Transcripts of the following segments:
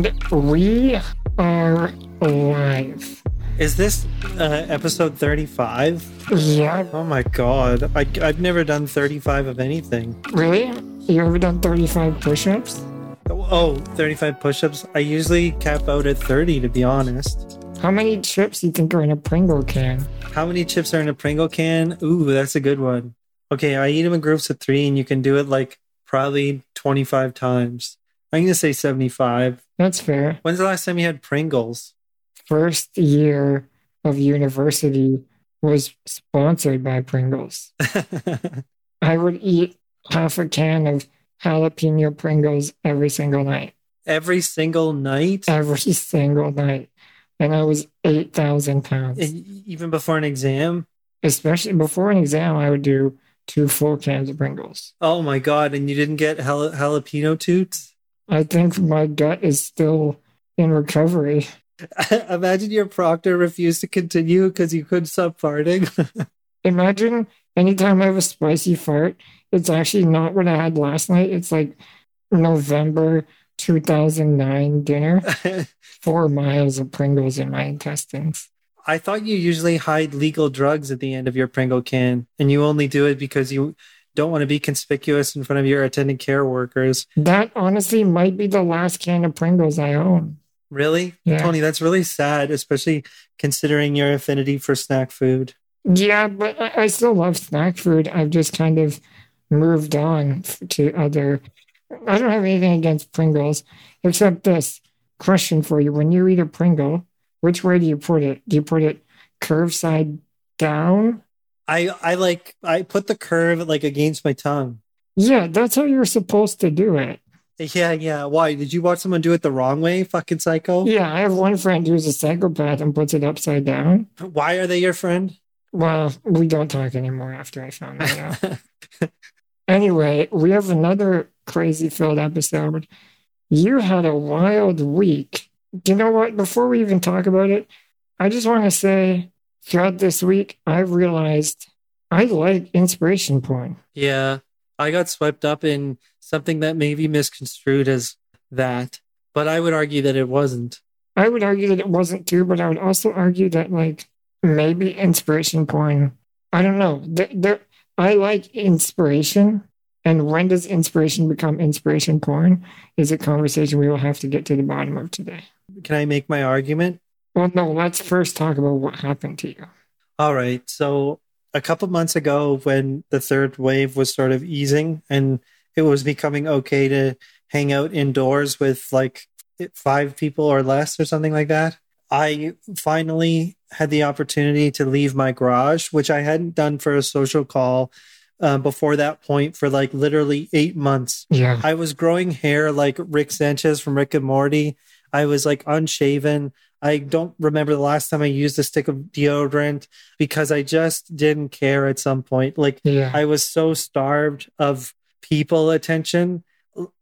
And we are live. Is this uh, episode 35? Yeah, Oh my god. I, I've never done 35 of anything. really? You ever done 35 push ups? Oh, 35 push ups. I usually cap out at 30, to be honest. How many chips do you think are in a Pringle can? How many chips are in a Pringle can? Ooh, that's a good one. Okay, I eat them in groups of three, and you can do it like probably 25 times. I'm going to say 75. That's fair. When's the last time you had Pringles? First year of university was sponsored by Pringles. I would eat half a can of jalapeno Pringles every single night. Every single night? Every single night. And I was 8,000 pounds. Even before an exam? Especially before an exam, I would do two full cans of Pringles. Oh my god, and you didn't get jala- jalapeno toots? I think my gut is still in recovery. Imagine your proctor refused to continue because you couldn't stop farting. Imagine anytime I have a spicy fart, it's actually not what I had last night. It's like November 2009 dinner, four miles of Pringles in my intestines. I thought you usually hide legal drugs at the end of your Pringle can, and you only do it because you don't want to be conspicuous in front of your attendant care workers. That honestly might be the last can of Pringles I own. Really? Yeah. Tony, that's really sad, especially considering your affinity for snack food. Yeah, but I I still love snack food. I've just kind of moved on to other. I don't have anything against Pringles, except this question for you: When you eat a Pringle, which way do you put it? Do you put it curve side down? I I like I put the curve like against my tongue. Yeah, that's how you're supposed to do it. Yeah, yeah. Why? Did you watch someone do it the wrong way? Fucking psycho. Yeah, I have one friend who's a psychopath and puts it upside down. Why are they your friend? Well, we don't talk anymore after I found that out. Anyway, we have another crazy filled episode. You had a wild week. You know what? Before we even talk about it, I just want to say throughout this week, I realized I like inspiration porn. Yeah, I got swept up in something that may be misconstrued as that, but I would argue that it wasn't. I would argue that it wasn't too, but I would also argue that, like, maybe inspiration porn. I don't know. There, there, I like inspiration. And when does inspiration become inspiration porn? Is a conversation we will have to get to the bottom of today. Can I make my argument? Well, no, let's first talk about what happened to you. All right. So, a couple months ago, when the third wave was sort of easing and it was becoming okay to hang out indoors with like five people or less or something like that, I finally had the opportunity to leave my garage, which I hadn't done for a social call uh, before that point for like literally eight months. Yeah. I was growing hair like Rick Sanchez from Rick and Morty. I was like unshaven. I don't remember the last time I used a stick of deodorant because I just didn't care at some point. Like Yeah. I was so starved of people attention.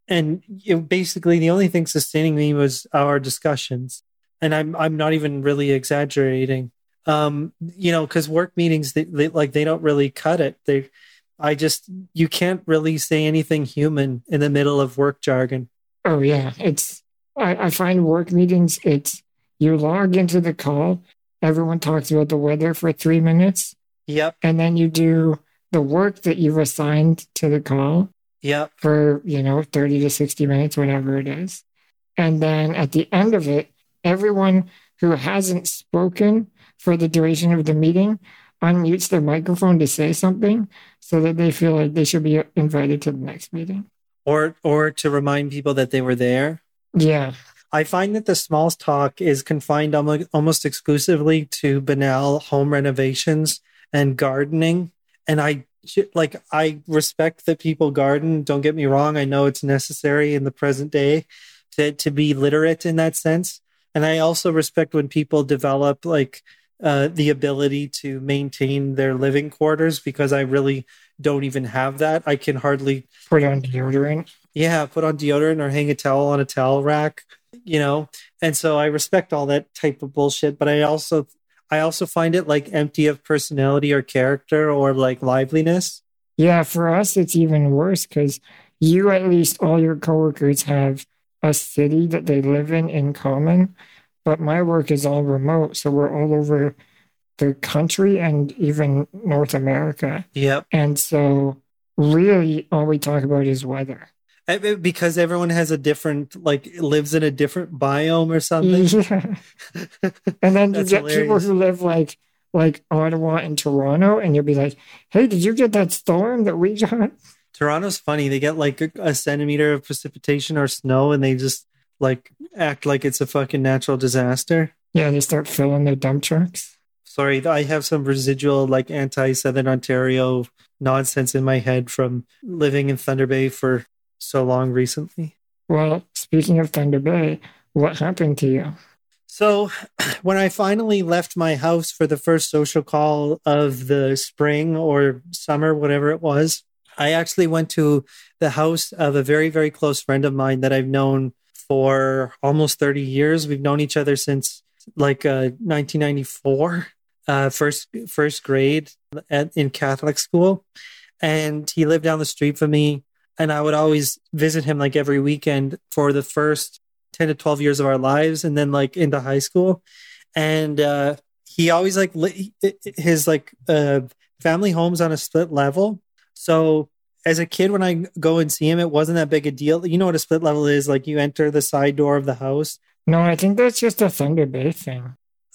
And it, basically, the only thing sustaining me was our discussions. And I'm I'm not even really exaggerating. Um, you know, because work meetings, they, they like they don't really cut it. They, I just you can't really say anything human in the middle of work jargon. Oh, yeah. It's, I, I find work meetings, it's, you log into the call, everyone talks about the weather for three minutes, Yep, and then you do the work that you've assigned to the call. yep, for, you know, 30 to 60 minutes, whatever it is. And then at the end of it, everyone who hasn't spoken for the duration of the meeting unmutes their microphone to say something so that they feel like they should be invited to the next meeting. or or to remind people that they were there. Yeah. I find that the small talk is confined almost exclusively to banal home renovations and gardening. And I like I respect that people garden. Don't get me wrong. I know it's necessary in the present day to to be literate in that sense. And I also respect when people develop like uh, the ability to maintain their living quarters because I really don't even have that. I can hardly Put on deodorant. Yeah, put on deodorant or hang a towel on a towel rack, you know. And so I respect all that type of bullshit, but I also I also find it like empty of personality or character or like liveliness. Yeah, for us, it's even worse because you, at least, all your coworkers have a city that they live in in common, but my work is all remote. So we're all over the country and even North America. Yep. And so, really, all we talk about is weather. Eh, eh, Because everyone has a different, like, lives in a different biome or something. Yeah. And then you get people who live like like Ottawa and Toronto, and you'll be like, "Hey, did you get that storm that we got?" Toronto's funny. They get like a, a centimeter of precipitation or snow and they just like act like it's a fucking natural disaster. Yeah, they start filling their dump trucks. Sorry, I have some residual like anti Southern Ontario nonsense in my head from living in Thunder Bay for so long recently. Well, speaking of Thunder Bay, what happened to you? So, when I finally left my house for the first social call of the spring or summer, whatever it was, I actually went to the house of a very, very close friend of mine that I've known for almost 30 years. We've known each other since like uh, 1994, uh, first, first grade at, in Catholic school. And he lived down the street from me. And I would always visit him like every weekend for the first 10 to 12 years of our lives and then like into high school. And uh he always like li- his like uh family homes on a split level. So as a kid when i go and see him it wasn't that big a deal. You know what a split level is? Like you enter the side door of the house. No, I think that's just a Thunder Bay thing.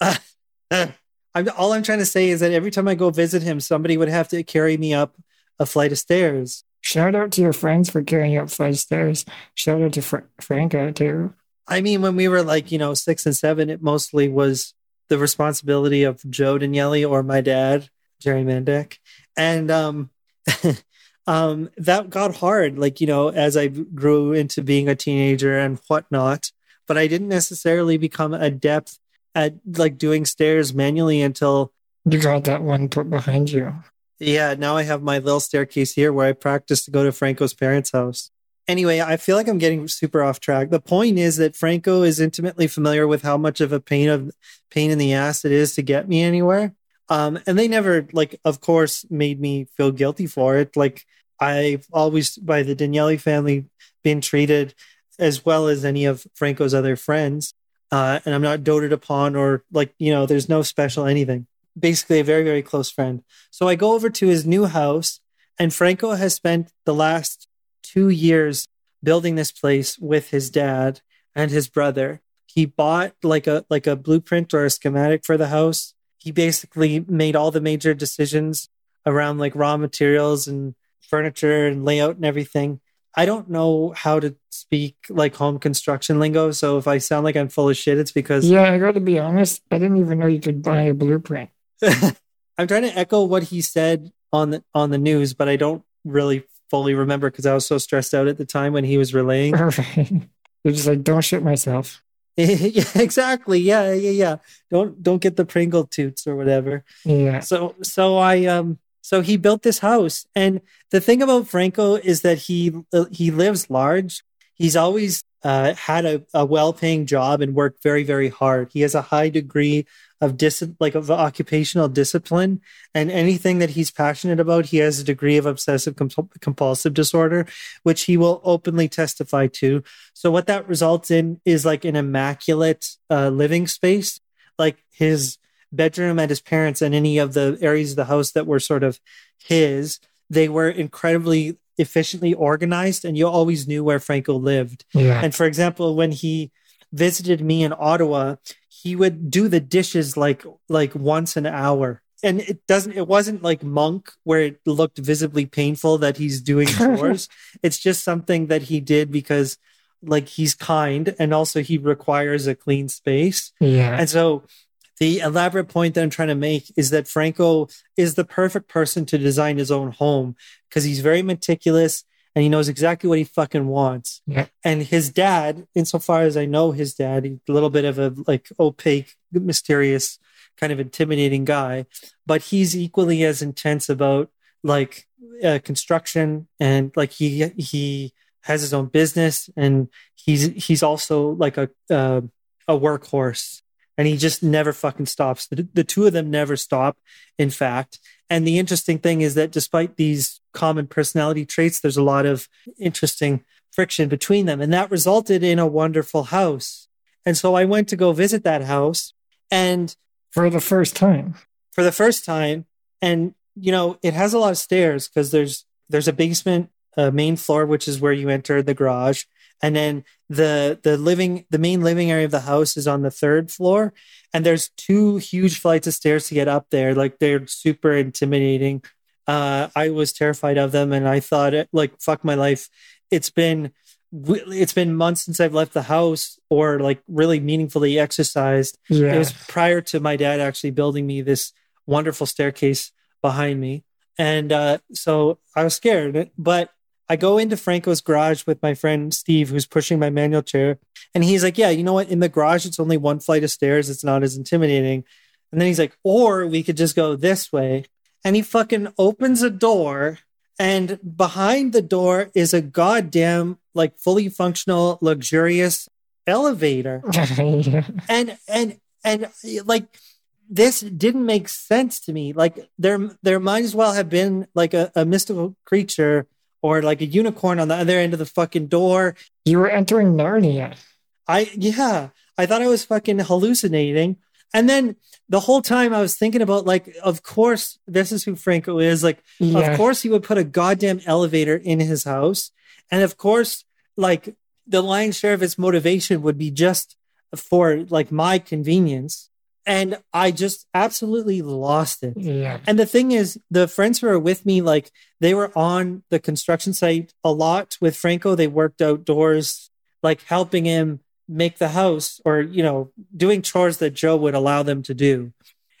I'm, all i'm trying to say is that every time i go visit him somebody would have to carry me up a flight of stairs Shout out to your friends for carrying up flight stairs. Shout out to Fra- Franco too. I mean, when we were like, you know, six and seven, it mostly was the responsibility of Joe Daniele or my dad, Jerry Mandek. And um um that got hard, like, you know, as I grew into being a teenager and whatnot. But I didn't necessarily become adept at like doing stairs manually until You got that one put behind you. Yeah, now I have my little staircase here where I practice to go to Franco's parents' house. Anyway, I feel like I'm getting super off track. The point is that Franco is intimately familiar with how much of a pain of pain in the ass it is to get me anywhere. Um, and they never, like, of course, made me feel guilty for it. Like, I've always, by the Daniele family, been treated as well as any of Franco's other friends. Uh, and I'm not doted upon or, like, you know, there's no special anything. Basically, a very, very close friend. So I go over to his new house, and Franco has spent the last two years building this place with his dad and his brother. He bought like a like a blueprint or a schematic for the house. He basically made all the major decisions around like raw materials and furniture and layout and everything. I don't know how to speak like home construction lingo, so if I sound like I'm full of shit, it's because Yeah, I got to be honest. I didn't even know you could buy a blueprint. I'm trying to echo what he said on the on the news, but I don't really fully remember because I was so stressed out at the time when he was relaying. You're just like, don't shit myself. yeah, exactly. Yeah, yeah, yeah. Don't don't get the Pringle toots or whatever. Yeah. So so I um so he built this house, and the thing about Franco is that he uh, he lives large. He's always uh, had a, a well paying job and worked very very hard. He has a high degree of dis like of occupational discipline, and anything that he's passionate about, he has a degree of obsessive comp- compulsive disorder, which he will openly testify to. So what that results in is like an immaculate uh, living space, like his bedroom at his parents and any of the areas of the house that were sort of his, they were incredibly efficiently organized and you always knew where Franco lived. Yeah. And for example, when he visited me in Ottawa, he would do the dishes like like once an hour. And it doesn't it wasn't like monk where it looked visibly painful that he's doing chores. it's just something that he did because like he's kind and also he requires a clean space. Yeah. And so the elaborate point that I'm trying to make is that Franco is the perfect person to design his own home because he's very meticulous and he knows exactly what he fucking wants. Yeah. And his dad, insofar as I know his dad, a little bit of a like opaque, mysterious, kind of intimidating guy, but he's equally as intense about like uh, construction and like he he has his own business and he's he's also like a uh, a workhorse and he just never fucking stops. The, the two of them never stop, in fact. And the interesting thing is that despite these common personality traits, there's a lot of interesting friction between them. And that resulted in a wonderful house. And so I went to go visit that house and For the first time. for the first time and you know it has a lot of stairs because there's there's a basement a main floor which is where you enter the garage and then the the living the main living area of the house is on the third floor and there's two huge flights of stairs to get up there like they're super intimidating uh i was terrified of them and i thought like fuck my life it's been it's been months since i've left the house or like really meaningfully exercised Yeah. it was prior to my dad actually building me this wonderful staircase behind me. And uh, so I was scared. But I go into Franco's garage with my friend Steve, who's pushing my manual chair. And he's like, Yeah, you know what? In the garage, it's only one flight of stairs. It's not as intimidating. And then he's like, Or we could just go this way. And he fucking opens a door. And behind the door is a goddamn, like, fully functional, luxurious elevator and and and like this didn't make sense to me like there there might as well have been like a, a mystical creature or like a unicorn on the other end of the fucking door. You were entering Narnia. i yeah. I thought i was fucking hallucinating. And then the whole time i was thinking about like of course this is who franco is. Like Yeah. of course he would put a goddamn elevator in his house. And of course like the lion's share of its motivation would be just for like my convenience and i just absolutely lost it Yeah. and the thing is the friends who were with me like they were on the construction site a lot with franco they worked outdoors like helping him make the house or you know doing chores that joe would allow them to do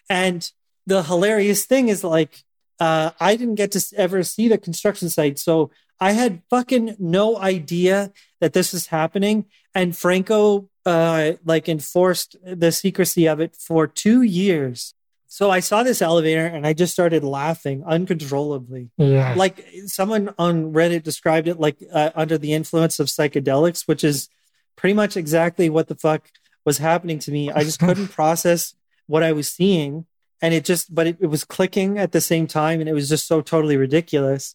and the hilarious thing is like uh, I didn't get to ever see the construction site, so I had fucking no idea that this was happening. And Franco uh, like enforced the secrecy of it for two years. So I saw this elevator and I just started laughing uncontrollably. Yeah. Like someone on Reddit described it like uh, under the influence of psychedelics, which is pretty much exactly what the fuck was happening to me. I just couldn't process what I was seeing. And it just, but it, it was clicking at the same time. And it was just so totally ridiculous.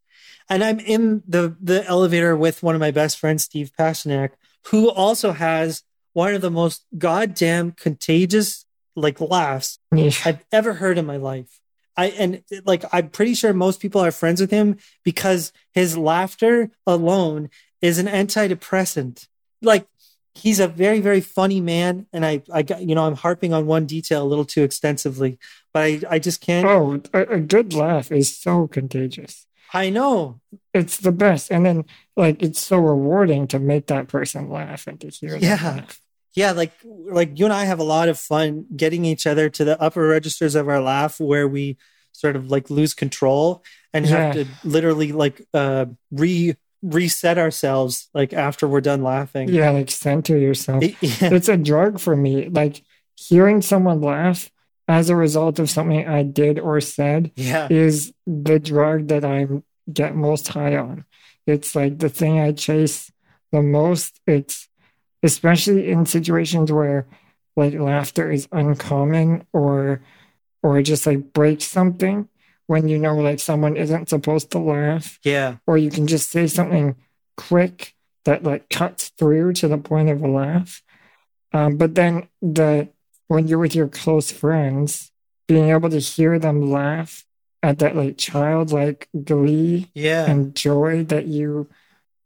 And I'm in the, the elevator with one of my best friends, Steve Pashanak, who also has one of the most goddamn contagious like laughs Yeah. I've ever heard in my life. I and like I'm pretty sure most people are friends with him because his laughter alone is an antidepressant. Like he's a very very funny man, and I I got you know I'm harping on one detail a little too extensively, but I I just can't. Oh, a, a good laugh is so contagious. I know. It's the best. And then, like, it's so rewarding to make that person laugh and to hear them Yeah. laugh. Yeah, like like you and I have a lot of fun getting each other to the upper registers of our laugh where we sort of like lose control and have to literally like uh re reset ourselves like after we're done laughing. Yeah, like center yourself. It- yeah. it's a drug for me. Like, hearing someone laugh as a result of something I did or said yeah. is the drug that I get most high on. It's like the thing I chase the most. It's especially in situations where like laughter is uncommon or or just like break something when you know like someone isn't supposed to laugh Yeah. or you can just say something quick that like cuts through to the point of a laugh. Um, but then the when you're with your close friends, being able to hear them laugh at that like childlike glee Yeah. and joy that you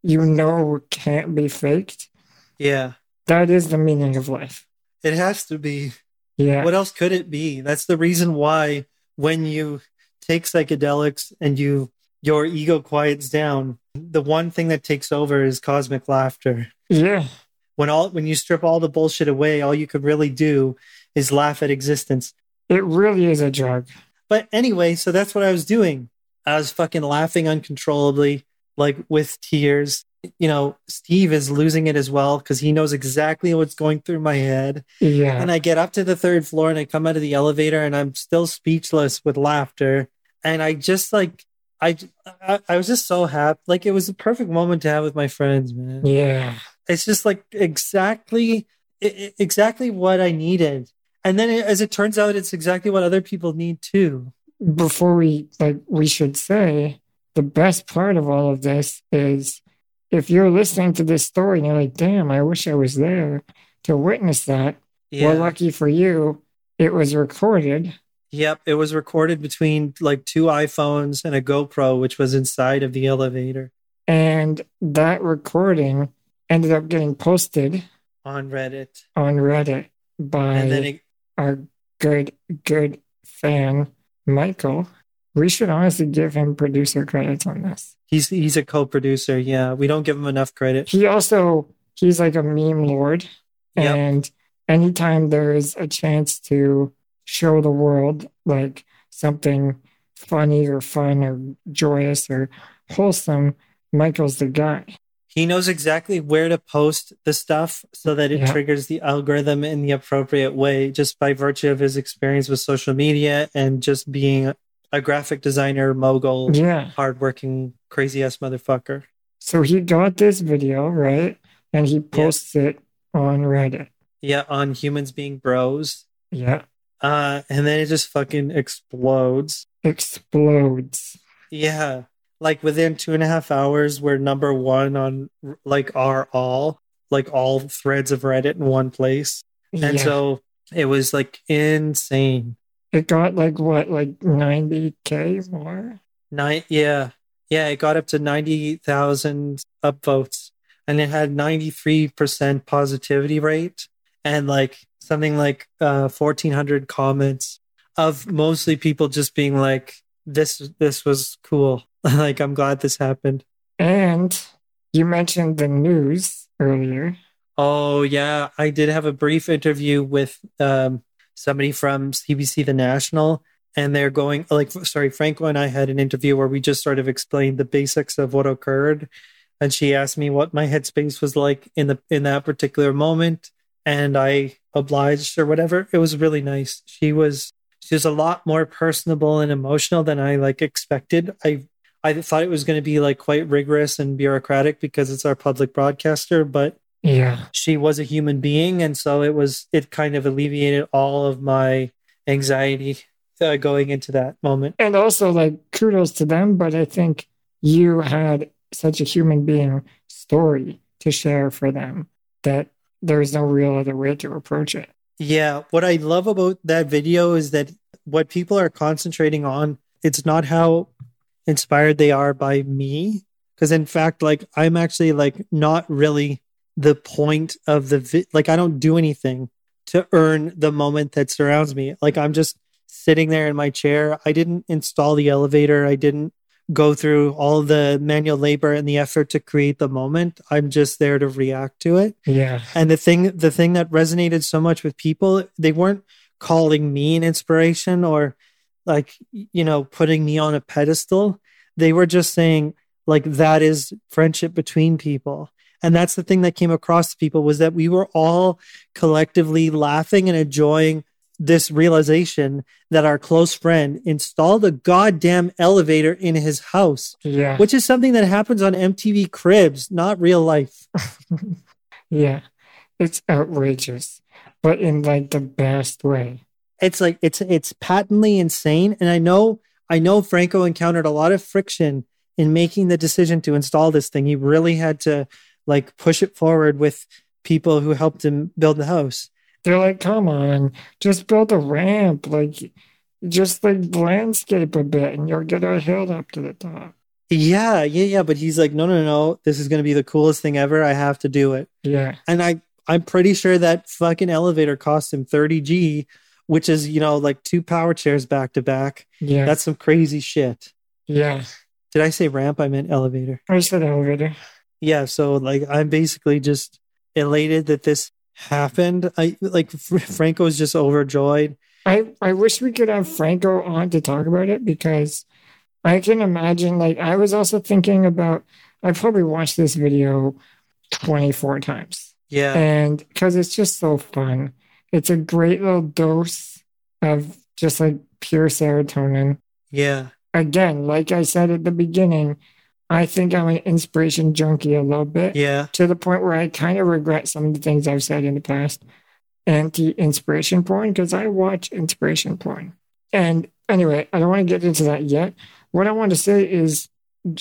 you know can't be faked. Yeah. That is the meaning of life. It has to be. Yeah. What else could it be? That's the reason why when you take psychedelics and you your ego quiets down, the one thing that takes over is cosmic laughter. yeah. When all when you strip all the bullshit away, all you could really do is laugh at existence. It really is a drug. But anyway, so that's what I was doing. I was fucking laughing uncontrollably, like with tears. You know, Steve is losing it as well because he knows exactly what's going through my head. Yeah. And I get up to the third floor and I come out of the elevator and I'm still speechless with laughter. And I just like, I, I, I was just so happy. Like it was the perfect moment to have with my friends, man. yeah. It's just like exactly, exactly what I needed. And then as it turns out, it's exactly what other people need too. before we like we should say the best part of all of this is if you're listening to this story and you're like, damn, I wish I was there to witness that, Yeah. well, lucky for you, it was recorded. Yep. It was recorded between like two iPhones and a GoPro, which was inside of the elevator And that recording ended up getting posted on Reddit. on Reddit by And then it, our good, good fan, Michael. We should honestly give him producer credits on this. he's he's a co-producer. Yeah. We don't give him enough credit. He also, he's like a meme lord. Yep. And anytime there is a chance to show the world like something funny or fun or joyous or wholesome, Michael's the guy. He knows exactly where to post the stuff so that it Yeah. triggers the algorithm in the appropriate way, just by virtue of his experience with social media and just being a graphic designer, mogul, Yeah. hardworking, crazy ass motherfucker. So he got this video, right? And he posts it on Reddit. Yeah, on humans being bros. Yeah. Uh, and then it just fucking explodes. Explodes. Yeah. Like within two and a half hours, we're number one on like our all, like all threads of Reddit in one place. And yeah. so it was like insane. it got like what, like 90K more? Nine, yeah, yeah. It got up to ninety thousand upvotes, and it had ninety three percent positivity rate, and like something like uh fourteen hundred comments of mostly people just being like, "This, this was cool. like, I'm glad this happened." And you mentioned the news earlier. Oh yeah, I did have a brief interview with um, somebody from CBC The National, and they're going like sorry, Franco and I had an interview where we just sort of explained the basics of what occurred, and she asked me what my headspace was like in the in that particular moment, and I obliged or whatever. It was really nice. She was she was a lot more personable and emotional than I like expected. I I thought it was going to be like quite rigorous and bureaucratic because it's our public broadcaster, but Yeah. she was a human being and so it was it kind of alleviated all of my anxiety uh, going into that moment And also, like, kudos to them. But I think you had such a human being story to share for them that there's no real other way to approach it. yeah what i love about that video is that what people are concentrating on it's not how inspired they are by me. Because in fact like i'm actually like not really the point of the vi- like i don't do anything to earn the moment that surrounds me. Like i'm just sitting there in my chair. I didn't install the elevator. I didn't go through all the manual labor and the effort to create the moment. I'm just there to react to it. Yeah. and the thing the thing that resonated so much with people they weren't calling me an inspiration or like you know putting me on a pedestal they were just saying like that is friendship between people and that's the thing that came across to people was that we were all collectively laughing and enjoying this realization that our close friend installed a goddamn elevator in his house Yeah. which is something that happens on MTV Cribs not real life Yeah. It's outrageous, but in like the best way. It's like it's it's patently insane and i know i know franco encountered a lot of friction in making the decision to install this thing he really had to like push it forward with people who helped him build the house They're like, come on, just build a ramp. Like, just like landscape a bit and you'll get a hill up to the top. yeah yeah yeah but he's like no no no this is going to be the coolest thing ever i have to do it Yeah. and i i'm pretty sure that fucking elevator cost him 30g which is you know like two power chairs back to back Yeah. that's some crazy shit yeah. did i say ramp i meant elevator I said elevator. yeah so like i'm basically just elated that this happened i like Fr- franco's just overjoyed I, I wish we could have Franco on to talk about it because I can imagine, like, I was also thinking about, I probably watched this video 24 times. yeah And because it's just so fun, it's a great little dose of just like pure serotonin. yeah Again, like I said at the beginning, I think I'm an inspiration junkie a little bit yeah to the point where I kind of regret some of the things I've said in the past. Anti inspiration porn, because I watch inspiration porn. And anyway, I don't want to get into that yet. What I want to say is,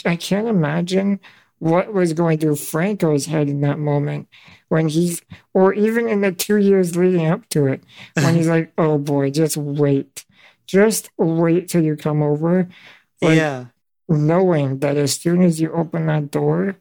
I can't imagine what was going through Franco's head in that moment when he's, or even in the two years leading up to it, when he's like, oh boy, just wait. Just wait till you come over. Like, yeah. knowing that as soon as you open that door,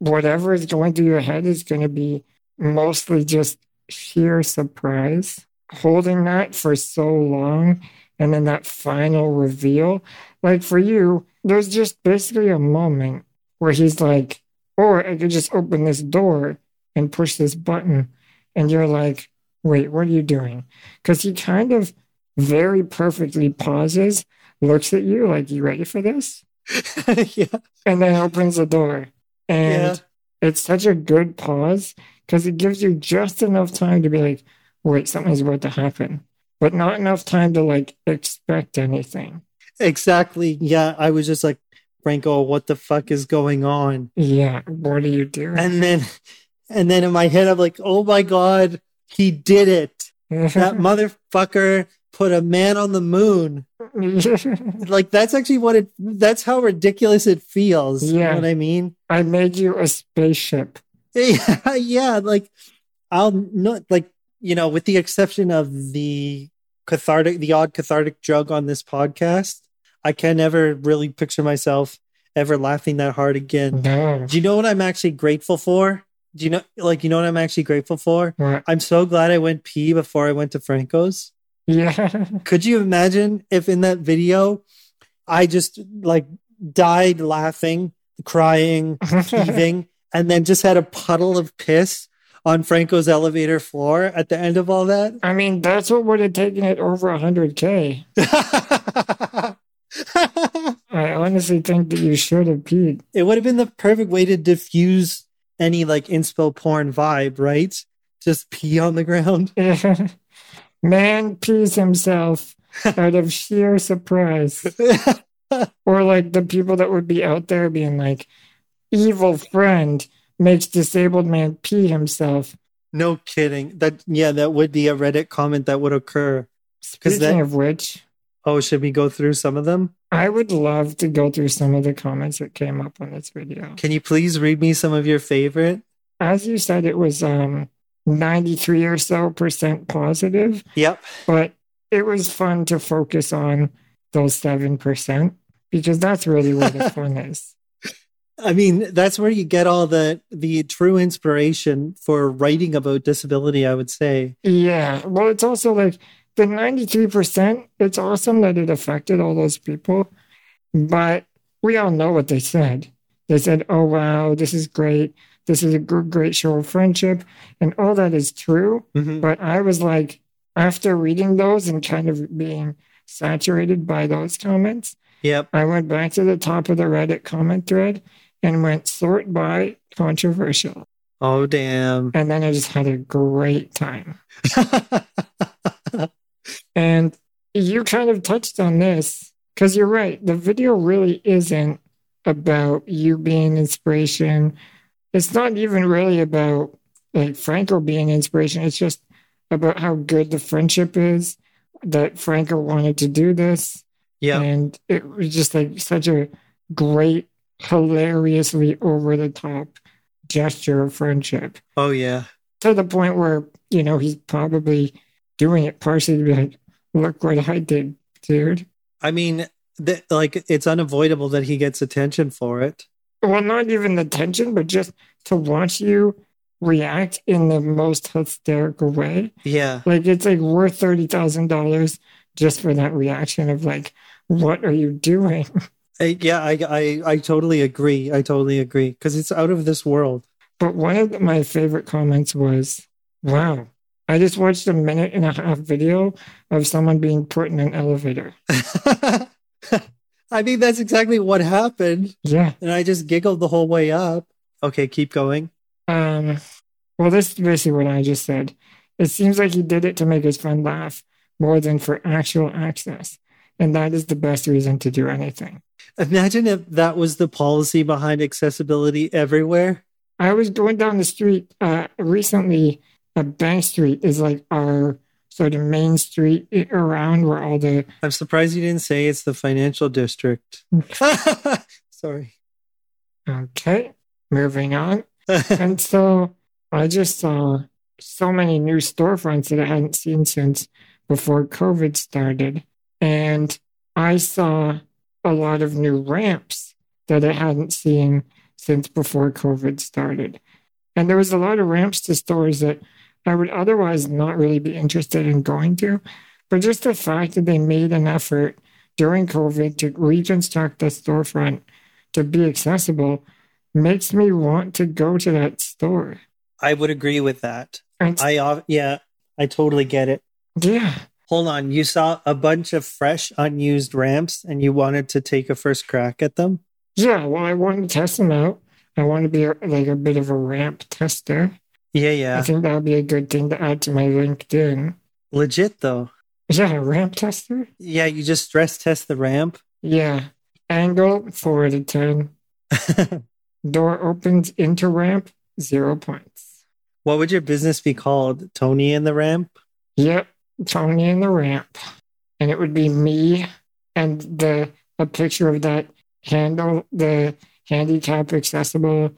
whatever is going through your head is going to be mostly just sheer surprise. Holding that for so long and then that final reveal, like for you, there's just basically a moment where he's like, or I could just open this door and push this button. And you're like, wait, what are you doing? Because he kind of very perfectly pauses, looks at you like, you ready for this? yeah. and then opens the door. And Yeah. it's such a good pause because it gives you just enough time to be like, wait, something's about to happen, but not enough time to like expect anything. Exactly. Yeah. I was just like, Franco, what the fuck is going on? Yeah, what are you doing? And then, and then in my head, I'm like, oh my God, he did it. That motherfucker put a man on the moon. Like, that's actually what it, that's how ridiculous it feels. You Yeah. know what I mean? I made you a spaceship. Yeah. Yeah. Like, I'll not, like, you know, with the exception of the cathartic, the odd cathartic drug on this podcast, I can never really picture myself ever laughing that hard again. No. Do you know what I'm actually grateful for? Do you know, like, you know what I'm actually grateful for? What? I'm so glad I went pee before I went to Franco's. Yeah. Could you imagine if in that video I just like died laughing, crying, heaving, and then just had a puddle of piss on Franco's elevator floor at the end of all that? I mean, that's what would have taken it over 100K. I honestly think that you should have peed. it would have been the perfect way to diffuse any like inspo porn vibe, right? Just pee on the ground. Man pees himself out of sheer surprise. Or like the people that would be out there being like, evil friend makes disabled man pee himself. no kidding. That yeah, that would be a Reddit comment that would occur. Speaking that- of which, Oh, should we go through some of them? I would love to go through some of the comments that came up on this video. Can you please read me some of your favorite? As you said, it was um 93 or so percent positive, Yep. but it was fun to focus on those 7% because that's really where the fun is. I mean, that's where you get all the the true inspiration for writing about disability, I would say. Yeah. Well, it's also like the 93%, it's awesome that it affected all those people, but we all know what they said. They said, oh, wow, this is great. This is a good, great show of friendship. And all that is true. Mhm. But I was like, after reading those and kind of being saturated by those comments, Yep. I went back to the top of the Reddit comment thread and went sort by controversial. Oh damn. And then I just had a great time. And you kind of touched on this because you're right. The video really isn't about you being inspiration. It's not even really about like Franco being inspiration. It's just about how good the friendship is that Franco wanted to do this. yep. And it was just like such a great, hilariously over the top gesture of friendship Oh yeah. to the point where, you know, he's probably doing it partially to be like, look what I did, dude. I mean, th- like it's unavoidable that he gets attention for it. Well, not even attention, but just to watch you react in the most hysterical way. Yeah. Like it's like worth thirty thousand dollars just for that reaction of like, what are you doing? I, yeah, I, I I totally agree. I totally agree because it's out of this world. But one of my favorite comments was, wow, I just watched a minute and a half video of someone being put in an elevator. I mean, that's exactly what happened, Yeah. and I just giggled the whole way up. Okay, keep going. Um, well, this is basically what I just said. It seems like he did it to make his friend laugh more than for actual access. And that is the best reason to do anything. Imagine if that was the policy behind accessibility everywhere. I was going down the street uh, recently. Uh, Bank Street is like our sort of main street around where all the I'm surprised you didn't say it's the financial district. Sorry. okay. moving on. and so I just saw so many new storefronts that I hadn't seen since before COVID started. And I saw a lot of new ramps that I hadn't seen since before COVID started. And there was a lot of ramps to stores that I would otherwise not really be interested in going to. But just the fact that they made an effort during COVID to reconstruct the storefront to be accessible makes me want to go to that store. I would agree with that. It's- I yeah, I totally get it. yeah. Hold on, you saw a bunch of fresh unused ramps and you wanted to take a first crack at them? Yeah. Well, I want to test them out. I want to be like a bit of a ramp tester. Yeah, yeah. I think that would be a good thing to add to my LinkedIn. Legit though. Is that a ramp tester? Yeah, you just stress test the ramp. Yeah. Angle, four of 10. Door opens into ramp, zero points. what would your business be called? Tony and the ramp? Yep, Tony and the ramp. And it would be me and the a picture of that handle, the handicap accessible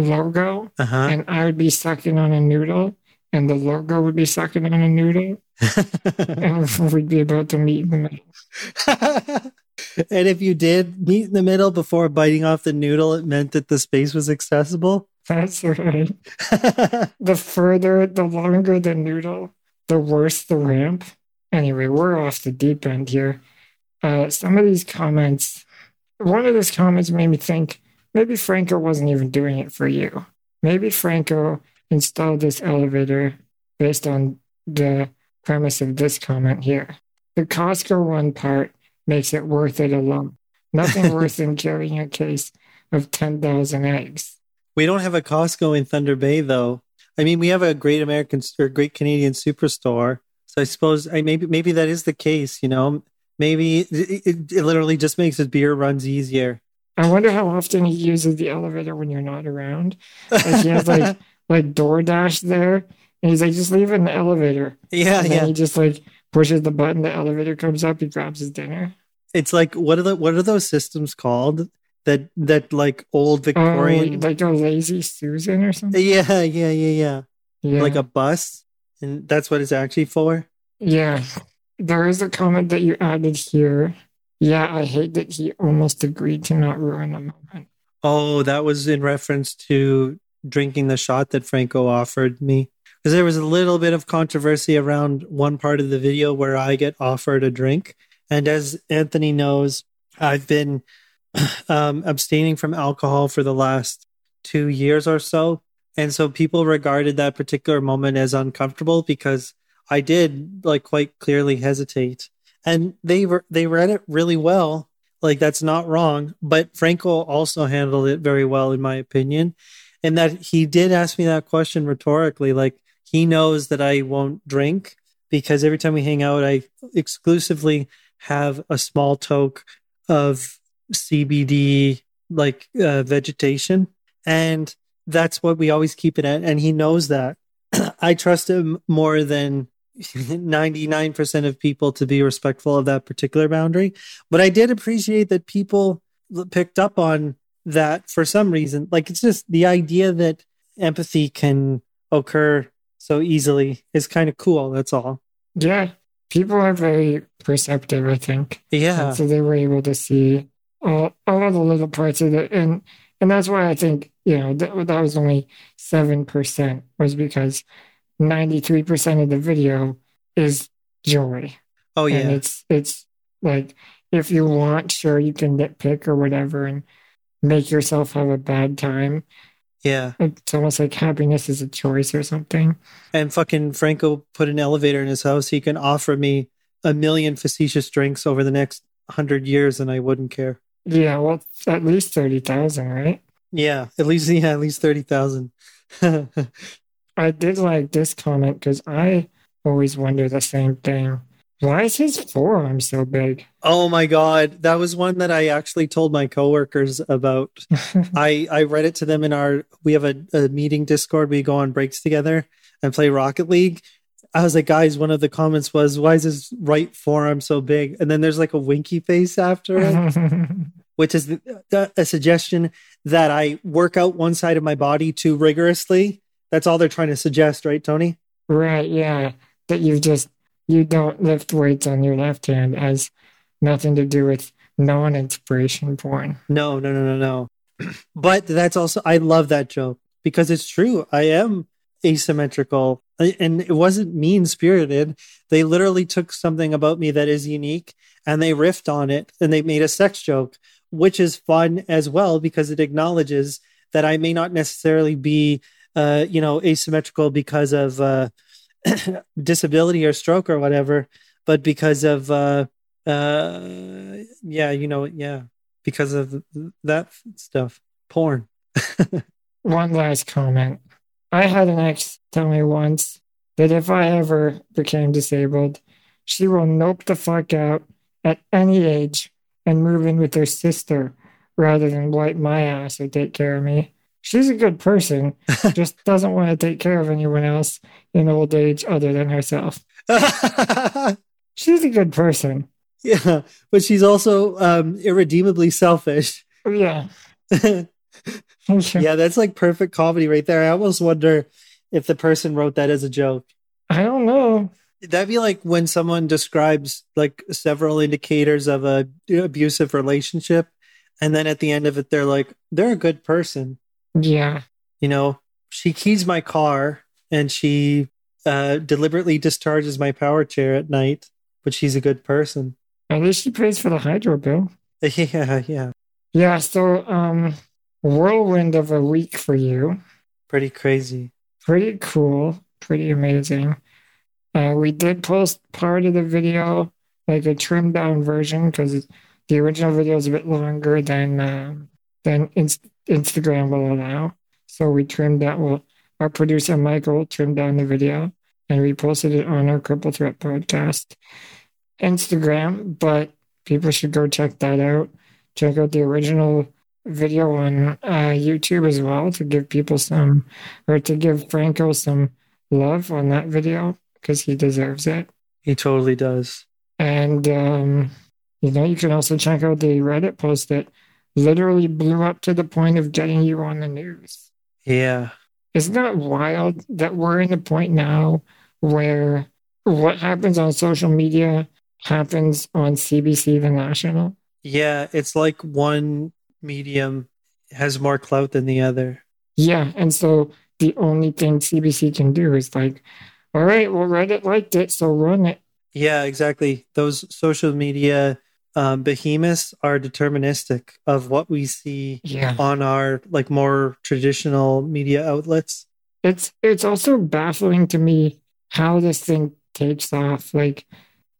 logo. Uh-huh. And I would be sucking on a noodle, and the logo would be sucking on a noodle, and we'd be about to meet in the middle. and if you did meet in the middle before biting off the noodle, it meant that the space was accessible. That's right. The further, the longer the noodle, the worse the ramp. Anyway, we're off the deep end here. Uh, some of these comments, one of these comments made me think maybe Franco wasn't even doing it for you. Maybe Franco installed this elevator based on the premise of this comment here. The Costco one part makes it worth it alone. Nothing worse than carrying a case of 10,000 eggs. we don't have a Costco in Thunder Bay, though. I mean, we have a great American or great Canadian superstore. So I suppose I maybe maybe that is the case. You know, maybe it, it, it literally just makes his beer runs easier. I wonder how often he uses the elevator when you're not around. Like he has like like DoorDash there, and he's like, just leave it in the elevator. Yeah, and then yeah. he just like pushes the button, the elevator comes up, he grabs his dinner. It's like what are the what are those systems called? That that like old Oh, Victorian. like a lazy Susan or something. yeah, yeah, yeah, yeah. Yeah, Like a bus, and that's what it's actually for. yeah. There is a comment that you added here. Yeah, I hate that he almost agreed to not ruin the moment. Oh, that was in reference to drinking the shot that Franco offered me. Because there was a little bit of controversy around one part of the video where I get offered a drink. And as Anthony knows, I've been um, abstaining from alcohol for the last two years or so. And so people regarded that particular moment as uncomfortable because I did like quite clearly hesitate. And they were they read it really well. Like that's not wrong but Franco also handled it very well in my opinion. And that he did ask me that question rhetorically like he knows that i won't drink because every time we hang out i exclusively have a small toke of cbd like uh, vegetation. And that's what we always keep it at and he knows that. I trust him more than 99% of people to be respectful of that particular boundary but I did appreciate that people picked up on that for some reason. Like it's just the idea that empathy can occur so easily is kind of cool. That's all. Yeah, people are very perceptive, I think. Yeah. And so they were able to see all, all of the little parts of it. And and that's why I think, you know, that, that was only 7% was because 93% of the video is joy. Oh And yeah. it's it's like if you want, sure you can nitpick or whatever and make yourself have a bad time. Yeah. It's almost like happiness is a choice or something. And fucking Franco put an elevator in his house. He can offer me a million facetious drinks over the next hundred years and I wouldn't care. Yeah, well, at least thirty thousand, right? Yeah. At least yeah, at least thirty thousand. I did like this comment because I always wonder the same thing. Why is his forearm so big? oh my god. That was one that I actually told my coworkers about. I I read it to them in our we have a, a meeting Discord. We go on breaks together and play Rocket League. I was like, guys, one of the comments was, "Why is his right forearm so big?" And then there's like a winky face after it, which is the, the, a suggestion that I work out one side of my body too rigorously. That's all they're trying to suggest, right, Tony? Right, yeah. That you just you don't lift weights on your left hand has nothing to do with non-inspiration porn. No, no, no, no, no. but that's also I love that joke because it's true. I am asymmetrical and it wasn't mean spirited. They literally took something about me that is unique and they riffed on it and they made a sex joke, which is fun as well because it acknowledges that I may not necessarily be, uh, you know, asymmetrical because of uh, disability or stroke or whatever, but because of, uh, uh, yeah, you know, yeah, because of that stuff, porn. One last comment. I had an ex tell me once that if I ever became disabled, she will nope the fuck out at any age and move in with her sister rather than wipe my ass or take care of me. She's a good person, just doesn't want to take care of anyone else in old age other than herself. she's a good person. Yeah, but she's also um, irredeemably selfish. Yeah. yeah, that's like perfect comedy right there. I almost wonder if the person wrote that as a joke. I don't know. That'd be like when someone describes like several indicators of a abusive relationship, and then at the end of it, they're like, they're a good person. Yeah. You know, she keys my car and she uh, deliberately discharges my power chair at night, but she's a good person. At least she pays for the hydro bill. Yeah, yeah. Yeah, so um whirlwind of a week for you. Pretty crazy. Pretty cool. Pretty amazing. Uh, we did post part of the video, like a trimmed down version, because the original video is a bit longer than um, than Inst- Instagram will allow. So we trimmed that. Well, our producer Michael trimmed down the video, and we posted it on our Cripple Threat podcast Instagram. But people should go check that out. Check out the original video on uh, YouTube as well to give people some, or to give Franco some love on that video because he deserves it. He totally does. And, um, you know, you can also check out the Reddit post that literally blew up to the point of getting you on the news. Yeah. Isn't that wild that we're in the point now where what happens on social media happens on CBC The National? Yeah, it's like one medium has more clout than the other. Yeah, and so the only thing CBC can do is like, all right, well, Reddit liked it, so run it. Yeah, exactly. Those social media um, behemoths are deterministic of what we see yeah. on our like more traditional media outlets. It's it's also baffling to me how this thing takes off. Like,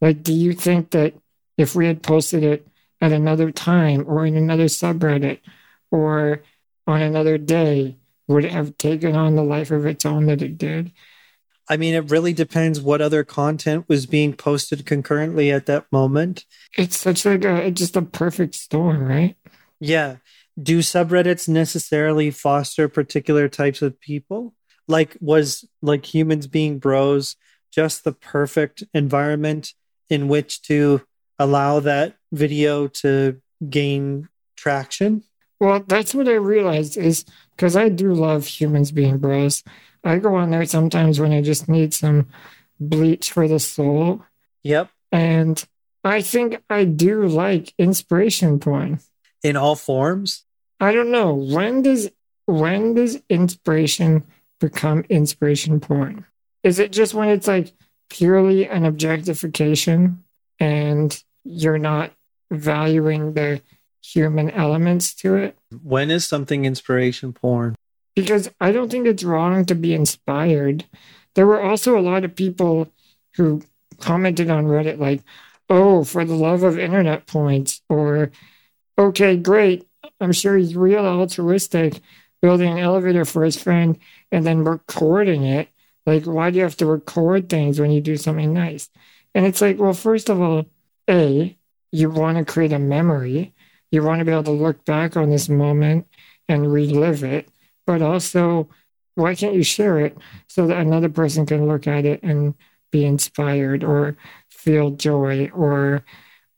like, do you think that if we had posted it at another time or in another subreddit or on another day would it have taken on the life of its own that it did? I mean, it really depends what other content was being posted concurrently at that moment. It's such like a just a perfect storm, right? Yeah. Do subreddits necessarily foster particular types of people? Like was like humans being bros just the perfect environment in which to allow that video to gain traction? Well, that's what I realized is because I do love humans being bros. I go on there sometimes when I just need some bleach for the soul. Yep. And I think I do like inspiration porn. In all forms? I don't know. When does when does inspiration become inspiration porn? Is it just when it's like purely an objectification and you're not valuing the human elements to it. When is something inspiration porn? Because I don't think it's wrong to be inspired. There were also a lot of people who commented on Reddit, like, oh, for the love of internet points, or okay, great. I'm sure he's real altruistic, building an elevator for his friend and then recording it. Like, why do you have to record things when you do something nice? And it's like, well, first of all, a, you want to create a memory. You want to be able to look back on this moment and relive it. But also, why can't you share it so that another person can look at it and be inspired or feel joy or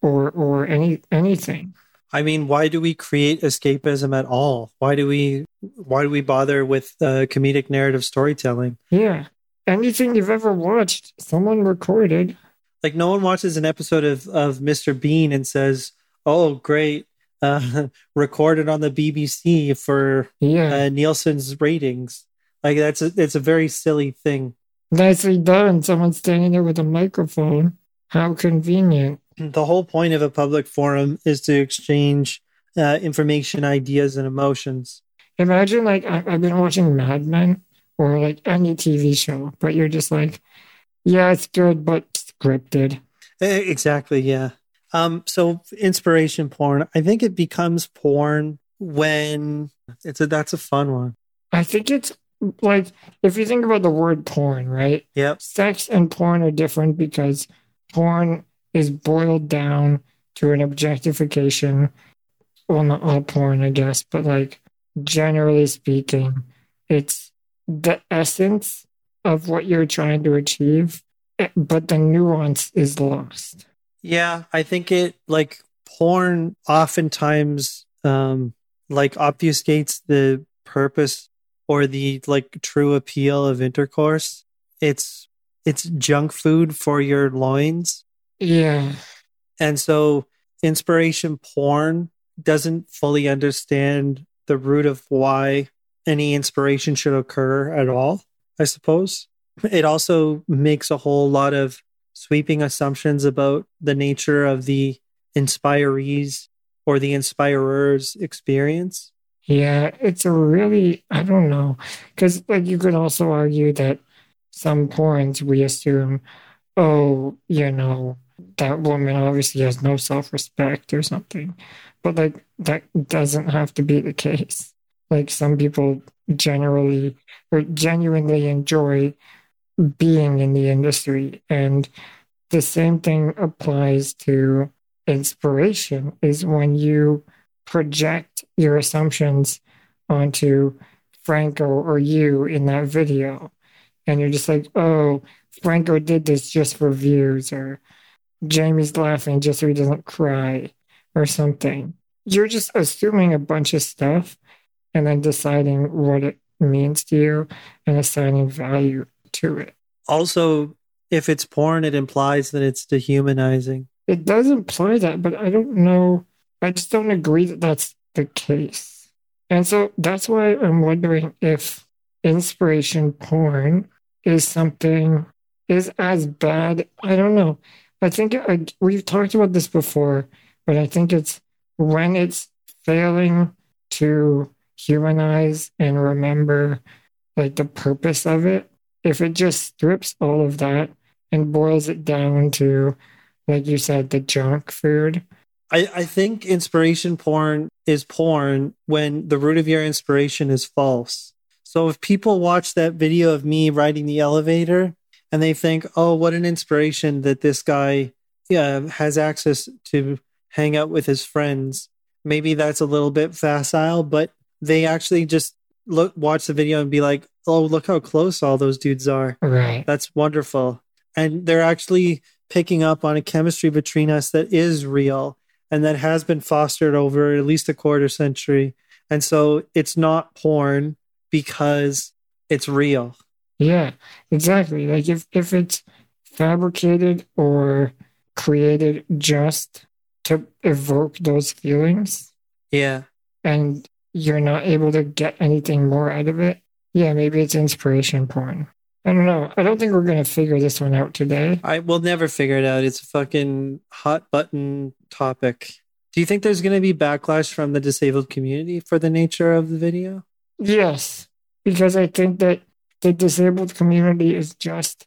or or any anything? I mean, why do we create escapism at all? Why do we why do we bother with uh, comedic narrative storytelling? Yeah. Anything you've ever watched, someone recorded. Like no one watches an episode of of Mr. Bean and says, "Oh, great, uh, recorded on the BBC for Yeah. uh, Nielsen's ratings." Like that's a, it's a very silly thing. Nicely done. Someone standing there with a microphone. How convenient. The whole point of a public forum is to exchange uh, information, ideas, and emotions. Imagine like I, I've been watching Mad Men or like any TV show, but you're just like, yeah, it's good, but scripted. Exactly, yeah. Um, so inspiration porn, I think it becomes porn when it's a that's a fun one. I think it's like if you think about the word porn, right? Yep. Sex and porn are different because porn is boiled down to an objectification. Well, not all porn, I guess, but like generally speaking, it's the essence of what you're trying to achieve, eh, but the nuance is lost. Yeah, I think it like porn oftentimes um like obfuscates the purpose or the like true appeal of intercourse. It's it's junk food for your loins. Yeah, And so inspiration porn doesn't fully understand the root of why any inspiration should occur at all, I suppose. It also makes a whole lot of sweeping assumptions about the nature of the inspirees or the inspirer's experience. Yeah, it's a really, I don't know. Because, like, you could also argue that some porns we assume, oh, you know, that woman obviously has no self respect or something. But, like, that doesn't have to be the case. Like, some people generally or genuinely enjoy being in the industry. And the same thing applies to inspiration, is when you project your assumptions onto Franco or you in that video. And you're just like, oh, Franco did this just for views, or Jamie's laughing just so he doesn't cry, or something. You're just assuming a bunch of stuff and then deciding what it means to you and assigning value to it. Also, if it's porn, it implies that it's dehumanizing. It does imply that, but I don't know. I just don't agree that that's the case. And so that's why I'm wondering if inspiration porn is something is as bad. I don't know. I think I, we've talked about this before, but I think it's when it's failing to humanize and remember like the purpose of it. If it just strips all of that and boils it down to, like you said, the junk food. I, I think inspiration porn is porn when the root of your inspiration is false. So if people watch that video of me riding the elevator and they think, oh, what an inspiration that this guy yeah, has access to hang out with his friends, maybe that's a little bit facile, but they actually just look watch the video and be like, oh, look how close all those dudes are. Right. That's wonderful. And they're actually picking up on a chemistry between us that is real and that has been fostered over at least a quarter century. And so it's not porn because it's real. Yeah, exactly. Like if, if it's fabricated or created just to evoke those feelings Yeah. and you're not able to get anything more out of it, yeah, maybe it's inspiration porn. I don't know. I don't think we're going to figure this one out today. I will never figure it out. It's a fucking hot button topic. Do you think there's going to be backlash from the disabled community for the nature of the video? Yes, because I think that the disabled community is just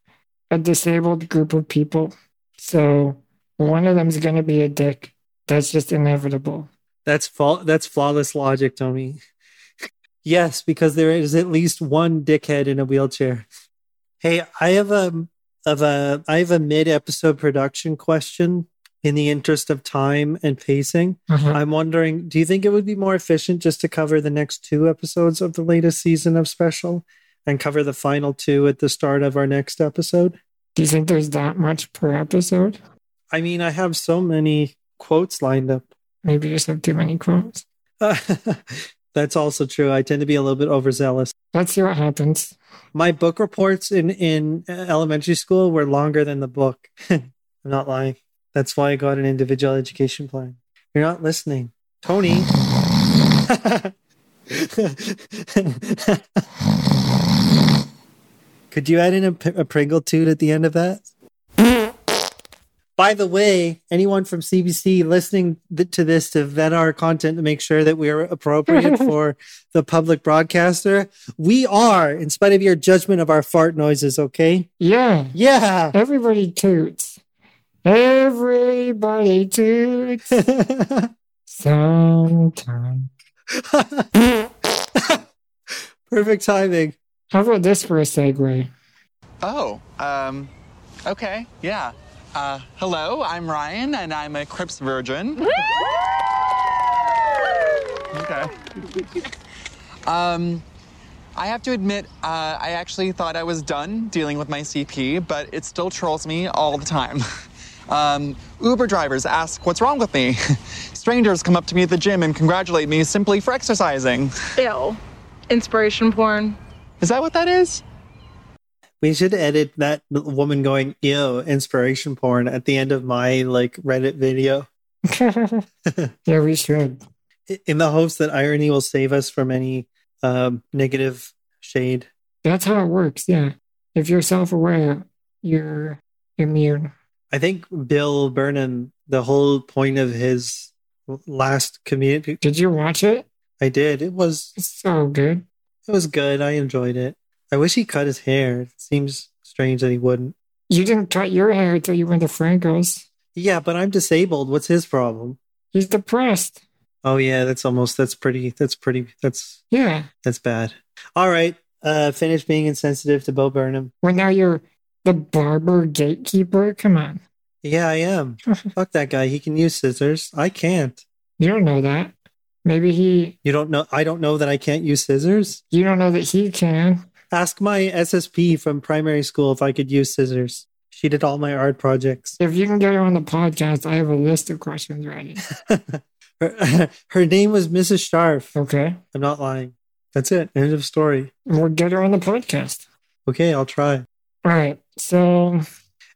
a disabled group of people. So one of them's going to be a dick. That's just inevitable. That's fa- that's flawless logic, Tommy. yes, because there is at least one dickhead in a wheelchair. Hey, I have a of a I have a mid episode production question in the interest of time and pacing. Uh-huh. I'm wondering, do you think it would be more efficient just to cover the next two episodes of the latest season of special and cover the final two at the start of our next episode? Do you think there's that much per episode? I mean, I have so many quotes lined up. Maybe you just have too many quotes. That's also true. I tend to be a little bit overzealous. Let's see what happens. My book reports in in elementary school were longer than the book. I'm not lying. That's why I got an individual education plan. You're not listening, Tony. Could you add in a Pringle toot at the end of that? By the way, anyone from CBC listening th- to this to vet our content to make sure that we are appropriate for the public broadcaster, we are, in spite of your judgment of our fart noises, okay? Yeah. Yeah. Everybody toots. Everybody toots. Sometime. Perfect timing. How about this for a segue? Oh, um, okay, yeah. Uh, hello, I'm Ryan, and I'm a Crips virgin. okay. Um, I have to admit, uh, I actually thought I was done dealing with my CP, but it still trolls me all the time. Um, Uber drivers ask what's wrong with me. Strangers come up to me at the gym and congratulate me simply for exercising. Ew. Inspiration porn. Is that what that is? We should edit that woman going, ew, inspiration porn at the end of my like Reddit video yeah, we should. in the hopes that irony will save us from any um, negative shade. That's how it works. Yeah. If you're self aware, you're immune. I think Bo Burnham, the whole point of his last community, Did you watch it? I did. It was It's so good. it was good. I enjoyed it. I wish he cut his hair. It seems strange that he wouldn't. You didn't cut your hair until you went to Franco's. Yeah, but I'm disabled. What's his problem? He's depressed. Oh yeah, that's almost that's pretty that's pretty that's Yeah. that's bad. All right. Uh finish being insensitive to Bo Burnham. Well, now you're the barber gatekeeper. Come on. Yeah, I am. Fuck that guy. He can use scissors. I can't. You don't know that. Maybe he, You don't know I don't know that I can't use scissors. you don't know that he can. Ask my SSP from primary school if I could use scissors. She did all my art projects. If you can get her on the podcast, I have a list of questions ready. her, her name was Mrs. Sharf. Okay. I'm not lying. That's it. End of story. We'll get her on the podcast. Okay, I'll try. All right. So,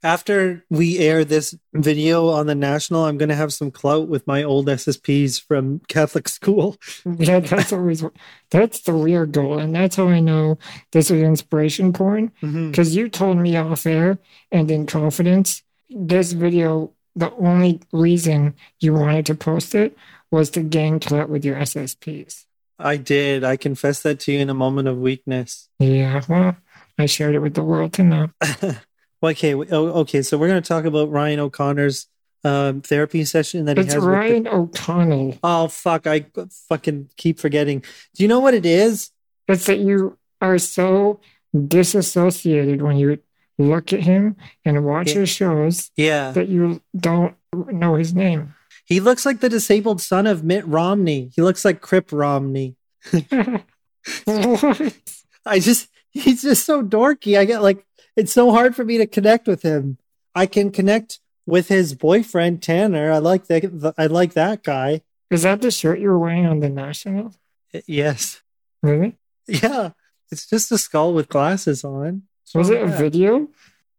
After we air this video on the national, I'm going to have some clout with my old SSPs from Catholic school. yeah, that's always, that's the real goal. And that's how I know this is inspiration porn. Mm-hmm. Because you told me off air and in confidence, this video, the only reason you wanted to post it was to gain clout with your SSPs. I did. I confess that to you in a moment of weakness. Yeah, well, I shared it with the world to know. Well, okay, oh, okay. So we're going to talk about Ryan O'Connor's um, therapy session that he It's has. with the- Ryan O'Connell. oh fuck! I fucking keep forgetting. Do you know what it is? It's that you are so disassociated when you look at him and watch Yeah. his shows Yeah, that you don't know his name. he looks like the disabled son of Mitt Romney. He looks like Crip Romney. What? I just he's just so dorky. I get like it's so hard for me to connect with him. I can connect with his boyfriend Tanner. I like that. I like that guy. Is that the shirt you were wearing on the National? Yes, Really? yeah. It's just a skull with glasses on. Was it a video?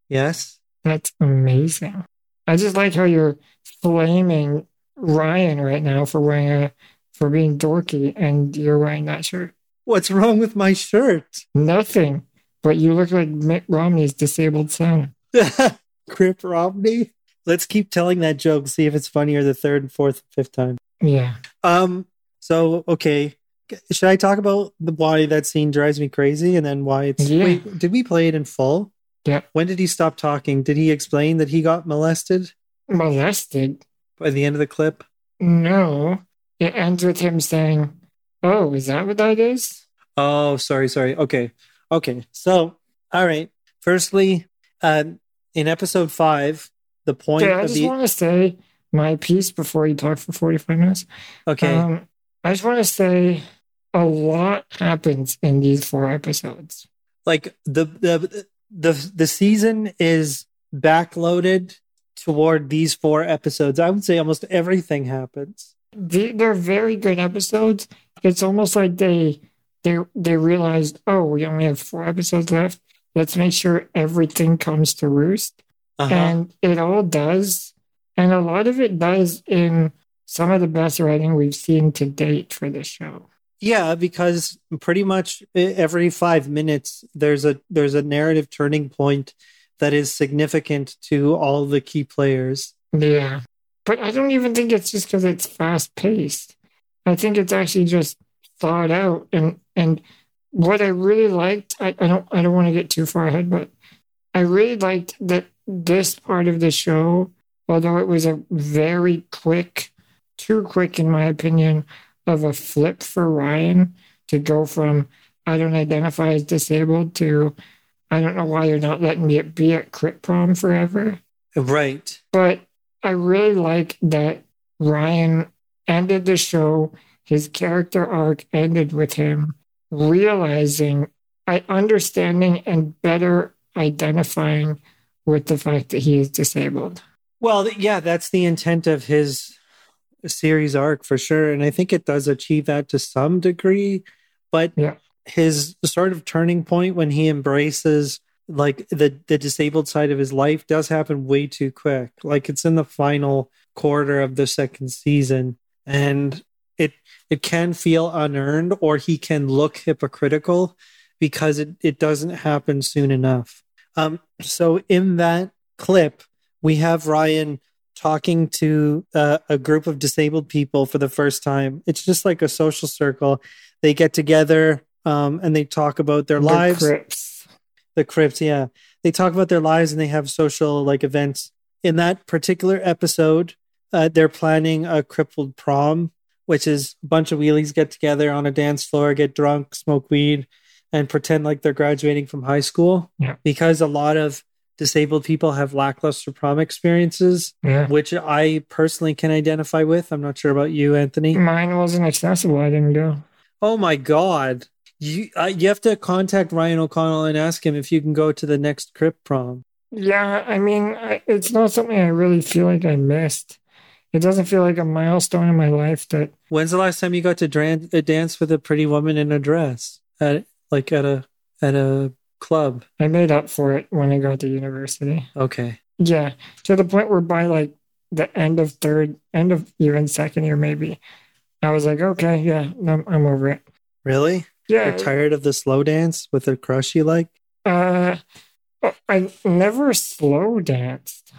Yes. That's amazing. I just like how you're flaming Ryan right now for wearing a for being dorky and you're wearing that shirt. What's wrong with my shirt? Nothing. But you look like Mitt Romney's disabled son. Crip Romney. Let's keep telling that joke. See if it's funnier the third, and fourth, and fifth time. Yeah. Um. So okay, should I talk about the why that scene drives me crazy, and then why it's? Yeah. Wait, did we play it in full? Yeah. When did he stop talking? Did he explain that he got molested Molested? by the end of the clip? No. It ends with him saying, Oh, is that what that is? Oh, sorry, sorry. Okay, okay. So, all right. Firstly, uh, in episode five, the point Yeah, I just the want to say my piece before you talk for 45 minutes. okay, Um, I just want to say a lot happens in these four episodes. like the the the the season is backloaded toward these four episodes. I would say almost everything happens. they're very good episodes. It's almost like they they they realized, oh, we only have four episodes left. Let's make sure everything comes to roost. Uh-huh. And it all does. And a lot of it does in some of the best writing we've seen to date for the show. Yeah, because pretty much every five minutes there's a there's a narrative turning point that is significant to all the key players. Yeah. But I don't even think it's just because it's fast paced. I think it's actually just thought out and and what I really liked, I, I don't I don't want to get too far ahead, but I really liked that this part of the show, although it was a very quick, too quick in my opinion, of a flip for Ryan to go from I don't identify as disabled to I don't know why you're not letting me be at crip prom forever. Right. But I really like that Ryan ended the show. His character arc ended with him realizing, understanding and better identifying with the fact that he is disabled. Well, yeah, that's the intent of his series arc for sure, and I think it does achieve that to some degree. But Yeah. his sort of turning point when he embraces like the the disabled side of his life does happen way too quick. Like it's in the final quarter of the second season, and it it can feel unearned, or he can look hypocritical because it it doesn't happen soon enough. Um, so in that clip, we have Ryan talking to uh, a group of disabled people for the first time. It's just like a social circle. They get together um, and they talk about their The lives. Crips. The crypts, yeah. They talk about their lives and they have social like events. In that particular episode, uh, they're planning a crippled prom, which is a bunch of wheelies get together on a dance floor, get drunk, smoke weed, and pretend like they're graduating from high school. Yeah. Because a lot of disabled people have lackluster prom experiences, Yeah. which I personally can identify with. I'm not sure about you, Anthony. Mine wasn't accessible. I didn't go. Oh my god. You uh, you have to contact Ryan O'Connell and ask him if you can go to the next Crip prom. Yeah, I mean, I, it's not something I really feel like I missed. It doesn't feel like a milestone in my life that When's the last time you got to dran- uh, dance with a pretty woman in a dress at like at a at a club? I made up for it when I got to university. Okay. Yeah, to the point where by like the end of third, end of even second year, maybe, I was like, okay, yeah, I'm, I'm over it. Really? Yeah, You're tired of the slow dance with a crush you like? uh, I never slow danced.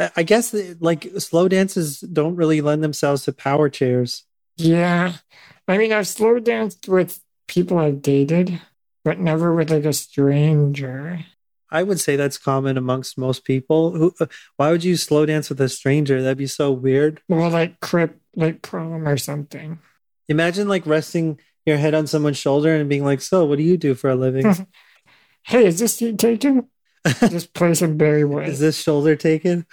I I guess like slow dances don't really lend themselves to power chairs. Yeah, I mean, I've slow danced with people I've dated, but never with like a stranger. I would say that's common amongst most people. Who? uh, Why would you slow dance with a stranger? That'd be so weird. Well, like crip, like prom or something. Imagine like resting your head on someone's shoulder and being like, "So, what do you do for a living? Hey, is this seat taken? Just play some Barry White. Is this shoulder taken?"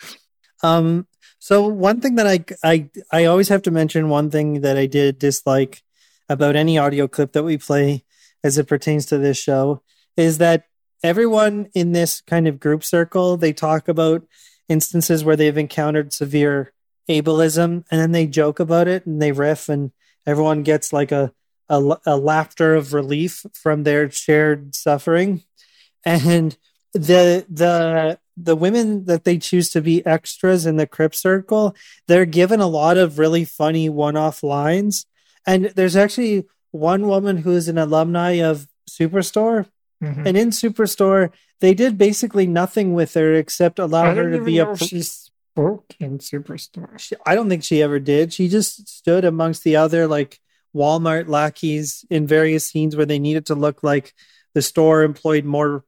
Um. So one thing that I I I always have to mention one thing that I did dislike about any audio clip that we play as it pertains to this show is that everyone in this kind of group circle they talk about instances where they've encountered severe ableism and then they joke about it and they riff and everyone gets like a a, a laughter of relief from their shared suffering and the the the women that they choose to be extras in the crip circle they're given a lot of really funny one-off lines and there's actually one woman who is an alumni of superstore Mhm. and in superstore they did basically nothing with her except allow her to be a pr- she spoke in Superstore. she- I don't think she ever did. She just stood amongst the other like Walmart lackeys in various scenes where they needed to look like the store employed more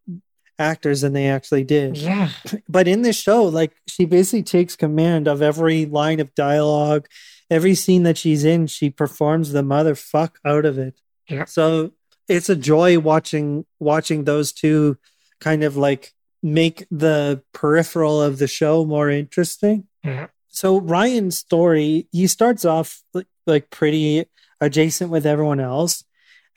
actors than they actually did. Yeah, But in this show, like she basically takes command of every line of dialogue, every scene that she's in, she performs the motherfuck out of it. Yeah. So it's a joy watching watching those two kind of like make the peripheral of the show more interesting yeah, so Ryan's story, he starts off like, like pretty adjacent with everyone else,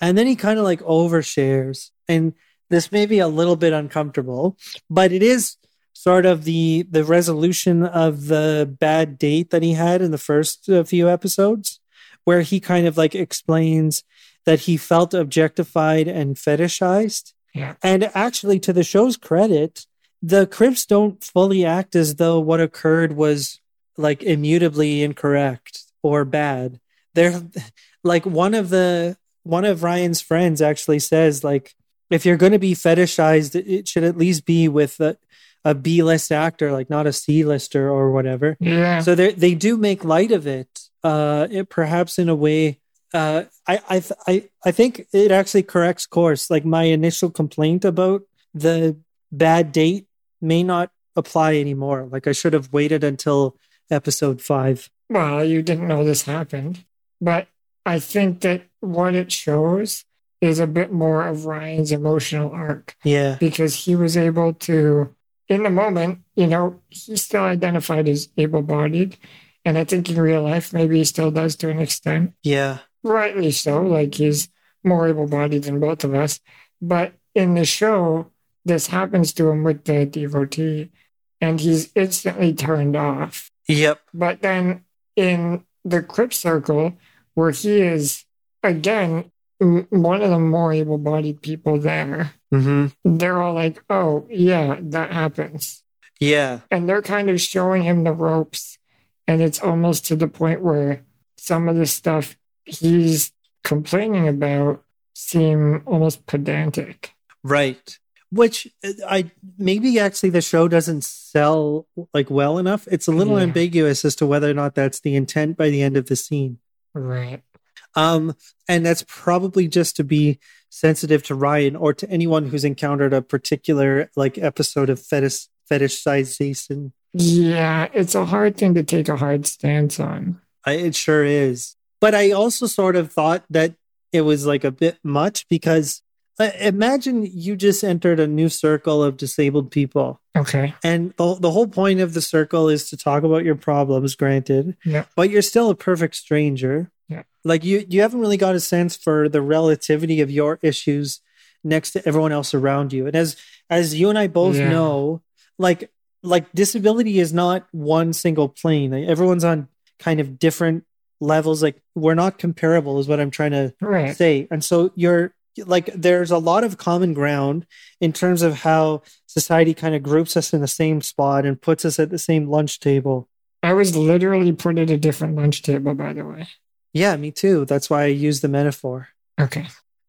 and then he kind of like overshares, and this may be a little bit uncomfortable, but it is sort of the the resolution of the bad date that he had in the first uh, few episodes, where he kind of like explains that he felt objectified and fetishized. Yeah. And actually, to the show's credit, the Crips don't fully act as though what occurred was like immutably incorrect or bad. They're like one of the one of Ryan's friends actually says like if you're going to be fetishized, it should at least be with a, a B list actor, like not a C lister or whatever. Yeah. So they they do make light of it, uh, it, perhaps in a way. Uh, I I th- I I think it actually corrects course. Like my initial complaint about the bad date may not apply anymore. Like I should have waited until episode five. well, you didn't know this happened, but I think that what it shows is a bit more of Ryan's emotional arc Yeah, because he was able to, in the moment, you know, he still identified as able bodied. And I think in real life, maybe he still does to an extent. yeah, Rightly so, like he's more able bodied than both of us. But in the show, this happens to him with the devotee, and he's instantly turned off. yep, But then in the Crip Circle, where he is, again, one of the more able bodied people there, hmm they're all like, oh, yeah, that happens. yeah, And they're kind of showing him the ropes. And it's almost to the point where some of the stuff he's complaining about seem almost pedantic. right. Which uh, I maybe actually the show doesn't sell like well enough. It's a little Yeah. ambiguous as to whether or not that's the intent by the end of the scene. Right. Um, and that's probably just to be sensitive to Ryan or to anyone who's encountered a particular like episode of fetish fetishization. Yeah, it's a hard thing to take a hard stance on. I, it sure is. But I also sort of thought that it was like a bit much because uh, imagine you just entered a new circle of disabled people. Okay. And the, the whole point of the circle is to talk about your problems, granted, Yeah. but you're still a perfect stranger. Yeah. Like you, you haven't really got a sense for the relativity of your issues next to everyone else around you. And as as you and I both Yeah. know, like like disability is not one single plane. Like, everyone's on kind of different levels. Like we're not comparable, is what I'm trying to Right. say. And so you're like, there's a lot of common ground in terms of how society kind of groups us in the same spot and puts us at the same lunch table. I was literally put at a different lunch table, by the way. Yeah, me too. That's why I use the metaphor. Okay.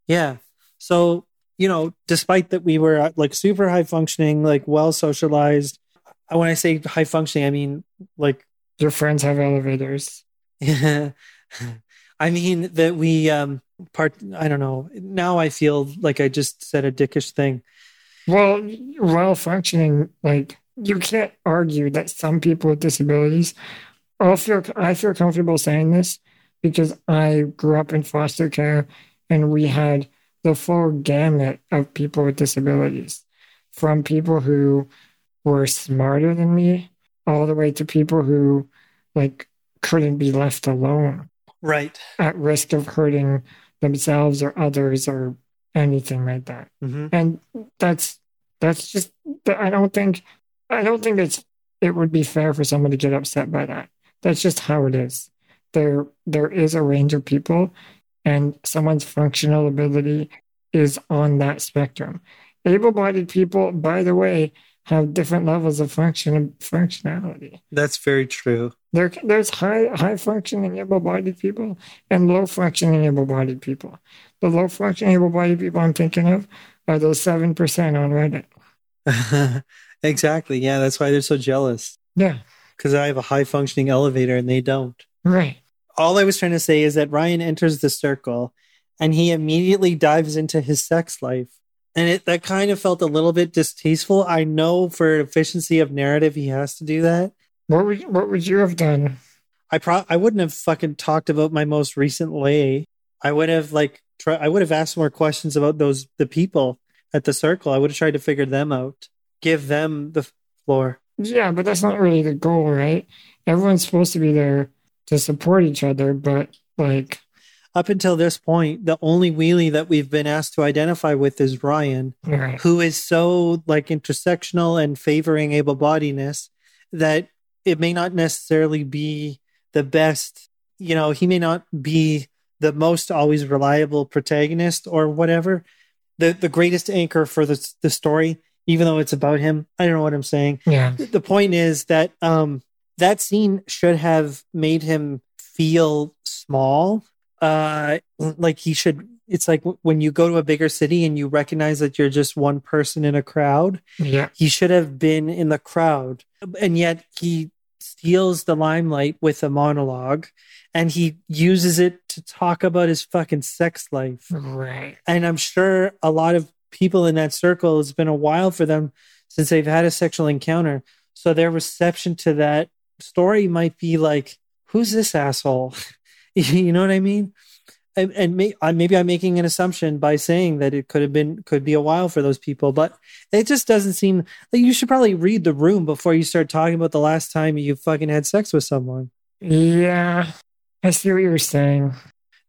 Yeah. So, you know, despite that we were uh, like super high functioning, like well socialized. uh, When I say high functioning, I mean like, Your friends have elevators. Yeah. I mean that we, um, part, I don't know. Now I feel like I just said a dickish thing. Well, well functioning, like you can't argue that some people with disabilities. Feel I feel comfortable saying this because I grew up in foster care and we had the full gamut of people with disabilities, from people who were smarter than me, all the way to people who like couldn't be left alone Right. at risk of hurting themselves or others or anything like that. Hmm and that's that's just i don't think i don't think it's it would be fair for someone to get upset by that. That's just how it is there there is a range of people and someone's functional ability is on that spectrum able-bodied people by the way have different levels of function functionality That's very true. there, there's high high functioning able-bodied people and low functioning able-bodied people. The low functioning able-bodied people I'm thinking of are those seven percent on Reddit. exactly. Yeah, that's why they're so jealous Yeah, because I have a high functioning elevator and they don't. Right. All I was trying to say is that Ryan enters the circle and he immediately dives into his sex life. And it that kind of felt a little bit distasteful. I know for efficiency of narrative, he has to do that. What would what would you have done? I pro I wouldn't have fucking talked about my most recent lay. I would have like try I would have asked more questions about those the people at the circle. I would have tried to figure them out. Give them the floor. Yeah, but that's not really the goal, right? Everyone's supposed to be there to support each other, but like, up until this point, the only wheelie that we've been asked to identify with is Ryan, Right. who is so like intersectional and favoring able bodiedness that it may not necessarily be the best, you know, he may not be the most always reliable protagonist or whatever, the the greatest anchor for the the story, even though it's about him. I don't know what I'm saying Yeah. the point is that um that scene should have made him feel small uh like he should it's like when you go to a bigger city and you recognize that you're just one person in a crowd Yeah. he should have been in the crowd and yet he steals the limelight with a monologue and he uses it to talk about his fucking sex life Right. and I'm sure a lot of people in that circle it's been a while for them since they've had a sexual encounter. So their reception to that story might be like, "Who's this asshole?" you know what I mean? And, and may, I- maybe I'm making an assumption by saying that it could have been could be a while for those people, but it just doesn't seem like you should probably read the room before you start talking about the last time you fucking had sex with someone. Yeah. I see what you're saying.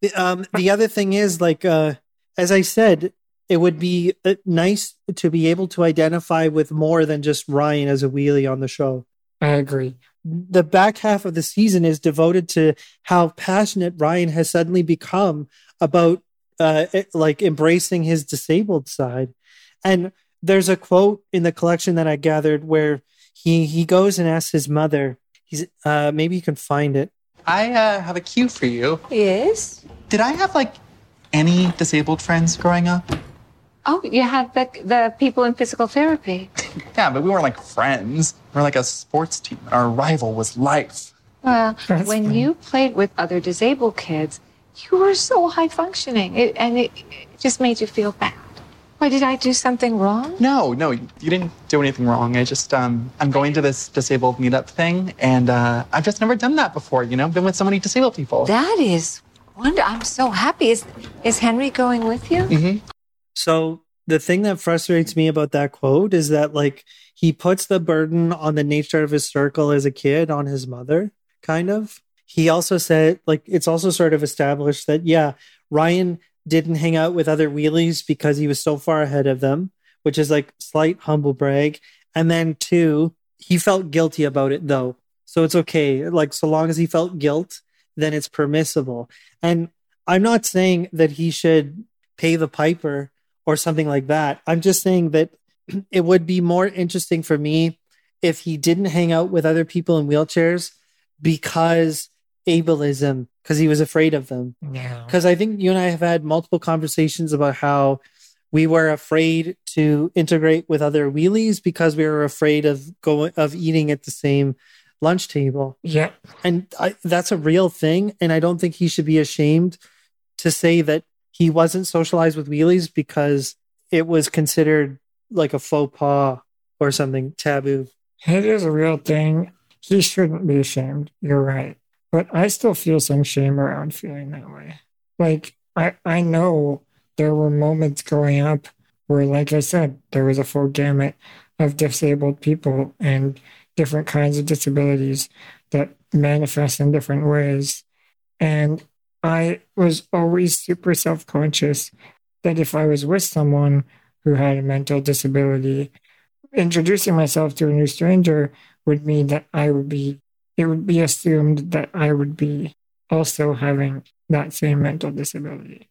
The, um, the other thing is, like, uh, as I said, it would be uh, nice to be able to identify with more than just Ryan as a wheelie on the show. I agree. The back half of the season is devoted to how passionate Ryan has suddenly become about, uh, it- like, embracing his disabled side. And there's a quote in the collection that I gathered where he he goes and asks his mother. He's uh, maybe you can find it. I uh, have a cue for you. Yes. Did I have like any disabled friends growing up? Oh, you had the the people in physical therapy. Yeah, but we weren't like friends. We were like a sports team. Our rival was life. Well, That's when funny. you played with other disabled kids, you were so high functioning, it, and it, it just made you feel bad. Why did I do something wrong? No, no, you didn't do anything wrong. I just um, I'm going to this disabled meetup thing, and uh, I've just never done that before. You know, been with so many disabled people. That is wonder. I'm so happy. Is is Henry going with you? Mm-hmm. So the thing that frustrates me about that quote is that like he puts the burden on the nature of his circle as a kid on his mother, kind of. He also said like it's also sort of established that yeah, Ryan didn't hang out with other wheelies because he was so far ahead of them, which is like slight humble brag. And then two, he felt guilty about it though. So it's okay. Like so long as he felt guilt, then it's permissible. And I'm not saying that he should pay the piper or something like that. I'm just saying that it would be more interesting for me if he didn't hang out with other people in wheelchairs because ableism, because he was afraid of them. Yeah. Because I think you and I have had multiple conversations about how we were afraid to integrate with other wheelies because we were afraid of going of eating at the same lunch table Yeah. and I, that's a real thing and i don't think he should be ashamed to say that he wasn't socialized with wheelies because it was considered like a faux pas or something taboo It is a real thing. He shouldn't be ashamed. You're right. But I still feel some shame around feeling that way. Like, I, I know there were moments growing up where, like I said, there was a full gamut of disabled people and different kinds of disabilities that manifest in different ways. And I was always super self conscious that if I was with someone who had a mental disability, introducing myself to a new stranger would mean that I would be, it would be assumed that I would be also having that same mental disability.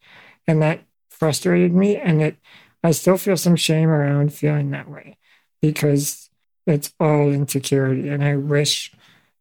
And that frustrated me. And it, I still feel some shame around feeling that way because it's all insecurity. And I wish,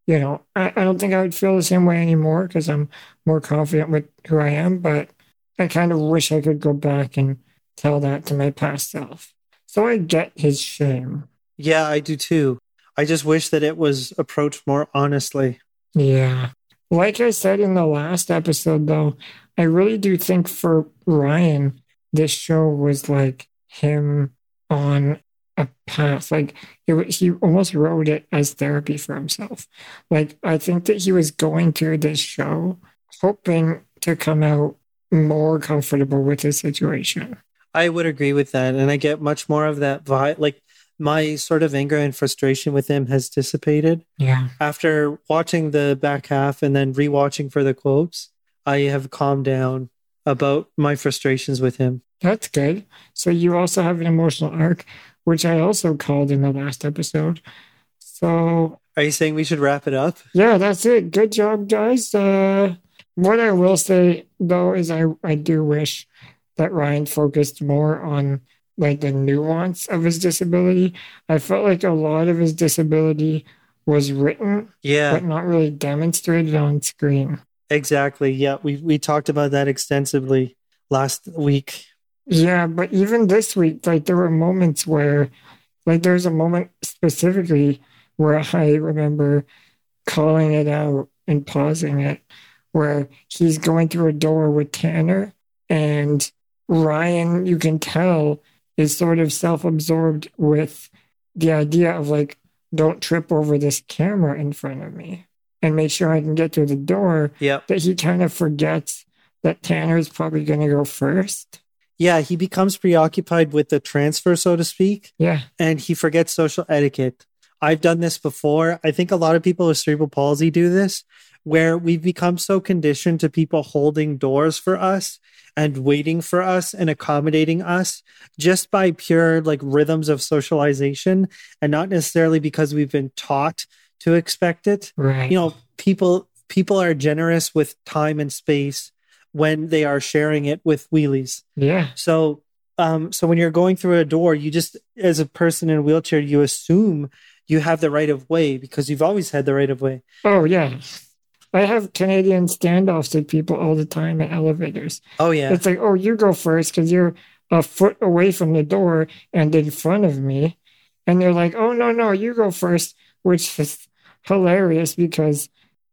you know, I, I don't think I would feel the same way anymore because I'm more confident with who I am. But I kind of wish I could go back and tell that to my past self. So I get his shame. yeah i do too i just wish that it was approached more honestly Yeah. Like I said in the last episode, though, I really do think for Ryan, this show was like him on a path. Like it, he almost wrote it as therapy for himself. Like I think that he was going to this show hoping to come out more comfortable with his situation. i would agree with that and i get much more of that vibe like my sort of anger and frustration with him has dissipated Yeah. after watching the back half and then rewatching for the quotes, I have calmed down about my frustrations with him. That's good. So you also have an emotional arc, which I also called in the last episode. So Are you saying we should wrap it up? yeah, that's it. Good job, guys. Uh, what I will say though is I I do wish that Ryan focused more on like the nuance of his disability. I felt like a lot of his disability was written Yeah, but not really demonstrated on screen. exactly. Yeah, we we talked about that extensively last week. Yeah, but even this week, like there were moments where, like there's a moment specifically where I remember calling it out and pausing it, where he's going through a door with Tanner and Ryan, you can tell, is sort of self absorbed with the idea of like, don't trip over this camera in front of me and make sure I can get through the door. Yep. That he kind of forgets that Tanner's probably going to go first. Yeah, he becomes preoccupied with the transfer, so to speak, Yeah. and he forgets social etiquette. I've done this before. I think a lot of people with cerebral palsy do this, where we've become so conditioned to people holding doors for us and waiting for us and accommodating us just by pure like rhythms of socialization and not necessarily because we've been taught to expect it. Right. you know people people are generous with time and space when they are sharing it with wheelies yeah. so um so when you're going through a door you just as a person in a wheelchair you assume you have the right of way because you've always had the right of way Oh, yeah. I have Canadian standoffs with people all the time at elevators. oh yeah It's like, oh, you go first because you're a foot away from the door and in front of me. And they're like, oh, no, no, you go first, which is hilarious because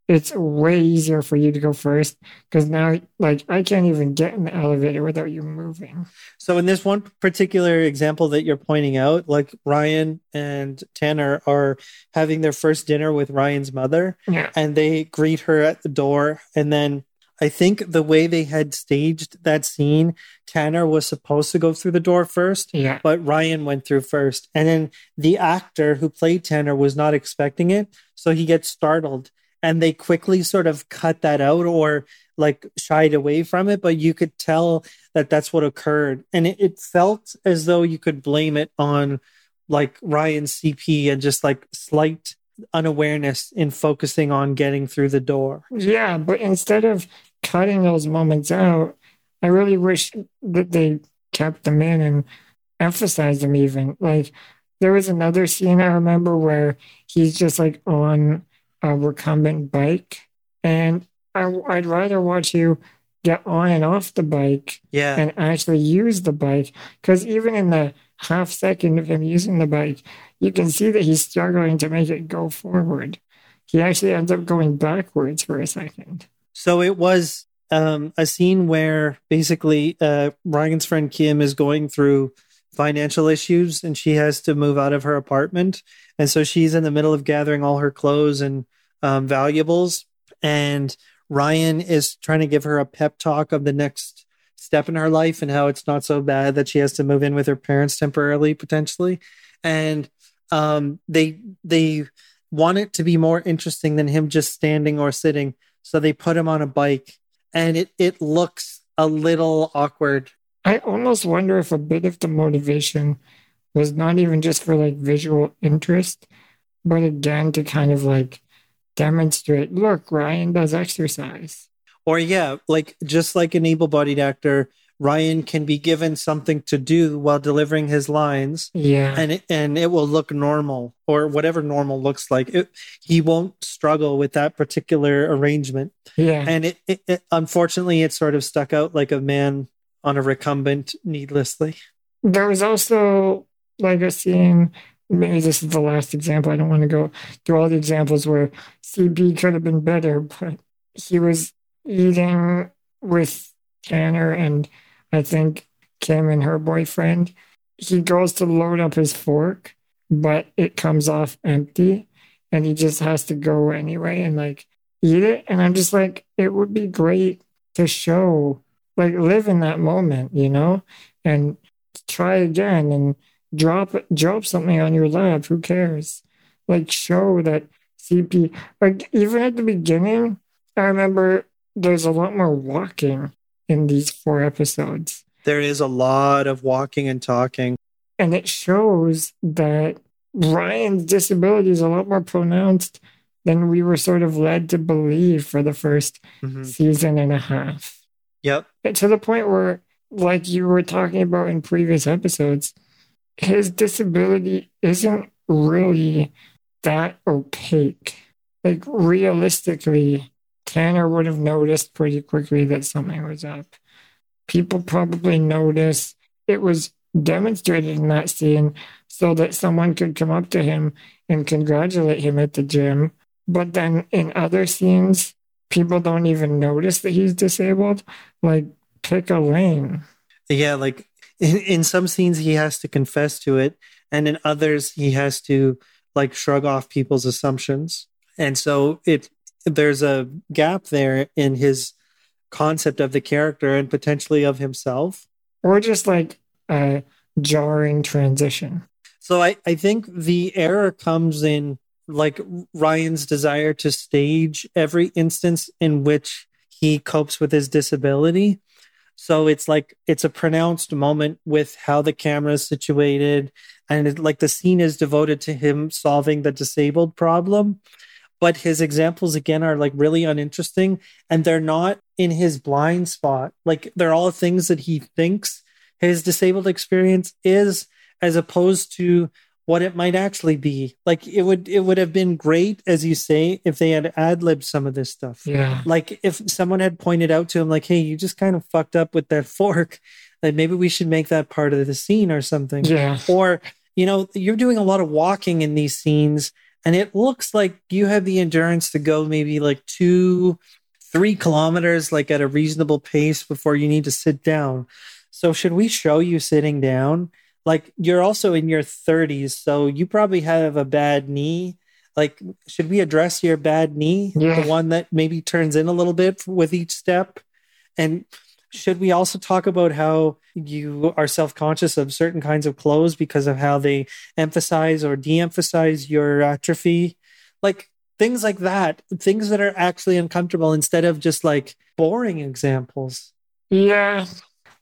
it's way easier for you to go first because now, like, I can't even get in the elevator without you moving. so in this one particular example that you're pointing out like ryan and tanner are having their first dinner with ryan's mother Yeah. and they greet her at the door. And then I think the way they had staged that scene, Tanner was supposed to go through the door first, Yeah. but Ryan went through first. And then the actor who played Tanner was not expecting it. So he gets startled. And they quickly sort of cut that out or like shied away from it. But you could tell that that's what occurred. And it, it felt as though you could blame it on like Ryan's CP and just like slight unawareness in focusing on getting through the door. Yeah, but instead of cutting those moments out, I really wish that they kept them in and emphasized them even. Like there was another scene I remember where he's just like on a recumbent bike, and I, I'd rather watch you get on and off the bike Yeah. and actually use the bike because even in the half second of him using the bike, you can see that he's struggling to make it go forward. He actually ends up going backwards for a second. So it was um, a scene where basically uh, Ryan's friend Kim is going through financial issues and she has to move out of her apartment. And so she's in the middle of gathering all her clothes and um, valuables. And Ryan is trying to give her a pep talk of the next step in her life and how it's not so bad that she has to move in with her parents temporarily, potentially. And um, they, they, want it to be more interesting than him just standing or sitting. So they put him on a bike and it, it looks a little awkward. I almost wonder if a bit of the motivation was not even just for like visual interest, but again to kind of like demonstrate look, Ryan does exercise. Or, yeah, like just like an able bodied actor, Ryan can be given something to do while delivering his lines. Yeah. And it, and it will look normal or whatever normal looks like. It, he won't struggle with that particular arrangement. yeah. And it, it, it unfortunately it sort of stuck out like a man on a recumbent needlessly. There was also like a scene, maybe this is the last example. I don't want to go through all the examples where CP could have been better, but he was eating with Tanner and I think Kim and her boyfriend. He goes to load up his fork, but it comes off empty and he just has to go anyway and like eat it. And I'm just like, it would be great to show, like, live in that moment, you know, and try again and drop drop something on your lap. Who cares? Like, show that CP, like, even at the beginning, I remember there's a lot more walking in these four episodes. There is a lot of walking and talking. And it shows that Ryan's disability is a lot more pronounced than we were sort of led to believe for the 1st Mhm. season and a half. Yep. to the point where, like you were talking about in previous episodes, his disability isn't really that opaque. Like, realistically, Tanner would have noticed pretty quickly that something was up. People probably noticed it was demonstrated in that scene so that someone could come up to him and congratulate him at the gym. But then in other scenes, people don't even notice that he's disabled. Like, pick a lane. Yeah, like in, in some scenes he has to confess to it, and in others he has to like shrug off people's assumptions. And so it there's a gap there in his concept of the character and potentially of himself. Or just like a jarring transition. So I, I think the error comes in like Ryan's desire to stage every instance in which he copes with his disability. So it's like it's a pronounced moment with how the camera is situated, and it, like the scene is devoted to him solving the disabled problem. But his examples again are like really uninteresting, and they're not in his blind spot. Like they're all things that he thinks his disabled experience is, as opposed to what it might actually be. Like it would it would have been great, as you say, if they had ad libbed some of this stuff. Yeah. Like if someone had pointed out to him, like, hey, you just kind of fucked up with that fork. Like maybe we should make that part of the scene or something. Yeah. Or, you know, you're doing a lot of walking in these scenes, and it looks like you have the endurance to go maybe like two, three kilometers, like at a reasonable pace before you need to sit down. So should we show you sitting down? Like you're also in your 30s, so you probably have a bad knee. Like, should we address your bad knee? Yeah. The one that maybe turns in a little bit with each step? And should we also talk about how you are self-conscious of certain kinds of clothes because of how they emphasize or de-emphasize your atrophy like things like that things that are actually uncomfortable instead of just like boring examples Yeah.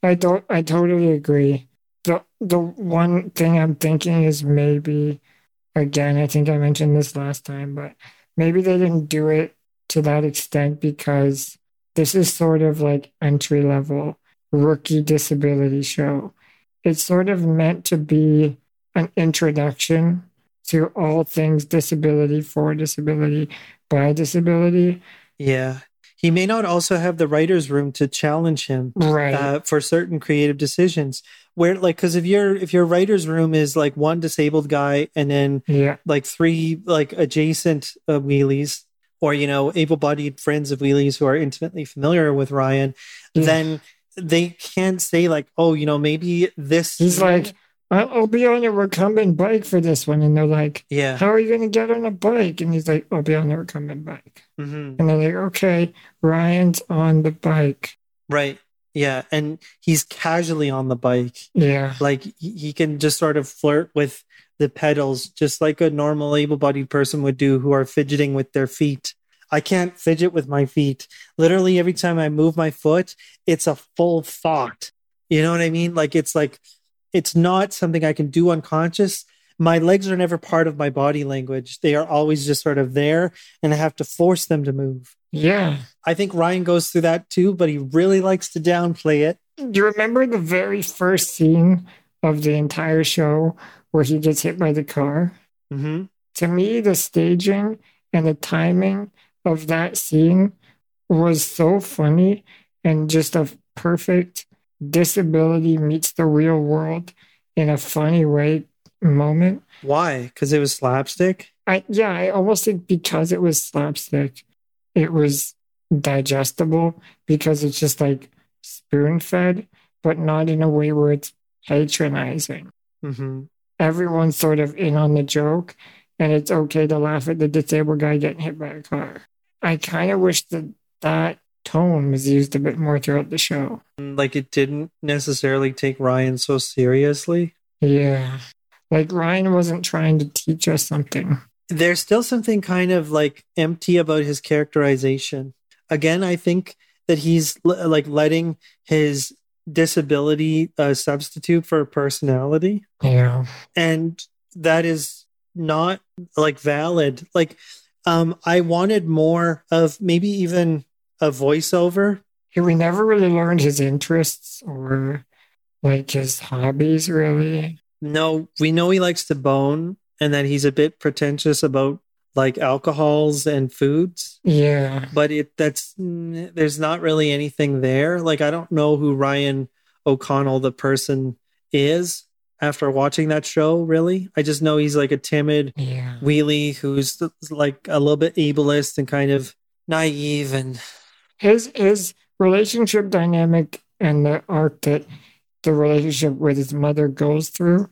I don't I totally agree. The the one thing I'm thinking is maybe again, I think I mentioned this last time, but maybe they didn't do it to that extent because this is sort of like entry level rookie disability show. It's sort of meant to be an introduction to all things disability for disability by disability. yeah he may not also have the writers room to challenge him Right. uh, for certain creative decisions where like because if your if your writers room is like one disabled guy and then yeah. like three like adjacent uh, wheelies or you know able-bodied friends of wheelies who are intimately familiar with ryan Yeah. then they can't say like oh you know maybe this He's like, I'll, be on a recumbent bike for this one. And they're like, yeah How are you going to get on a bike? And he's like, I'll be on a recumbent bike. mhm, And they're like, Okay, Ryan's on the bike. right yeah and he's casually on the bike. Yeah. like he can just sort of flirt with the pedals just like a normal able-bodied person would do who are fidgeting with their feet. I can't fidget with my feet. Literally every time i move my foot it's a full thought. You know what i mean? Like it's like it's not something i can do unconscious. My legs are never part of my body language. They are always just sort of there and i have to force them to move Yeah. i think ryan goes through that too but he really likes to downplay it Do You remember the very first scene of the entire show where he gets hit by the car? hmm To me, the staging and the timing of that scene was so funny and just a perfect disability meets the real world in a funny way moment. why because it was slapstick I yeah, I almost think because it was slapstick, it was digestible because it's just like spoon fed, but not in a way where it's patronizing. hmm Everyone's sort of in on the joke, and it's okay to laugh at the disabled guy getting hit by a car. I kind of wish that that tone was used a bit more throughout the show. like it didn't necessarily take Ryan so seriously. Yeah. Like Ryan wasn't trying to teach us something. There's still something kind of like empty about his characterization. again, I think that he's l- like letting his disability uh, substitute for personality, Yeah. and that is not like valid. Like, um, I wanted more of maybe even a voiceover. We never really learned his interests or like his hobbies, really. No, we know he likes to bone, and that he's a bit pretentious about like alcohols and foods. Yeah. but it that's there's not really anything there like i don't know who ryan o'connell the person is after watching that show really i just know he's like a timid Yeah. wheelie who's like a little bit ableist and kind of naive and His his relationship dynamic and the arc that the relationship with his mother goes through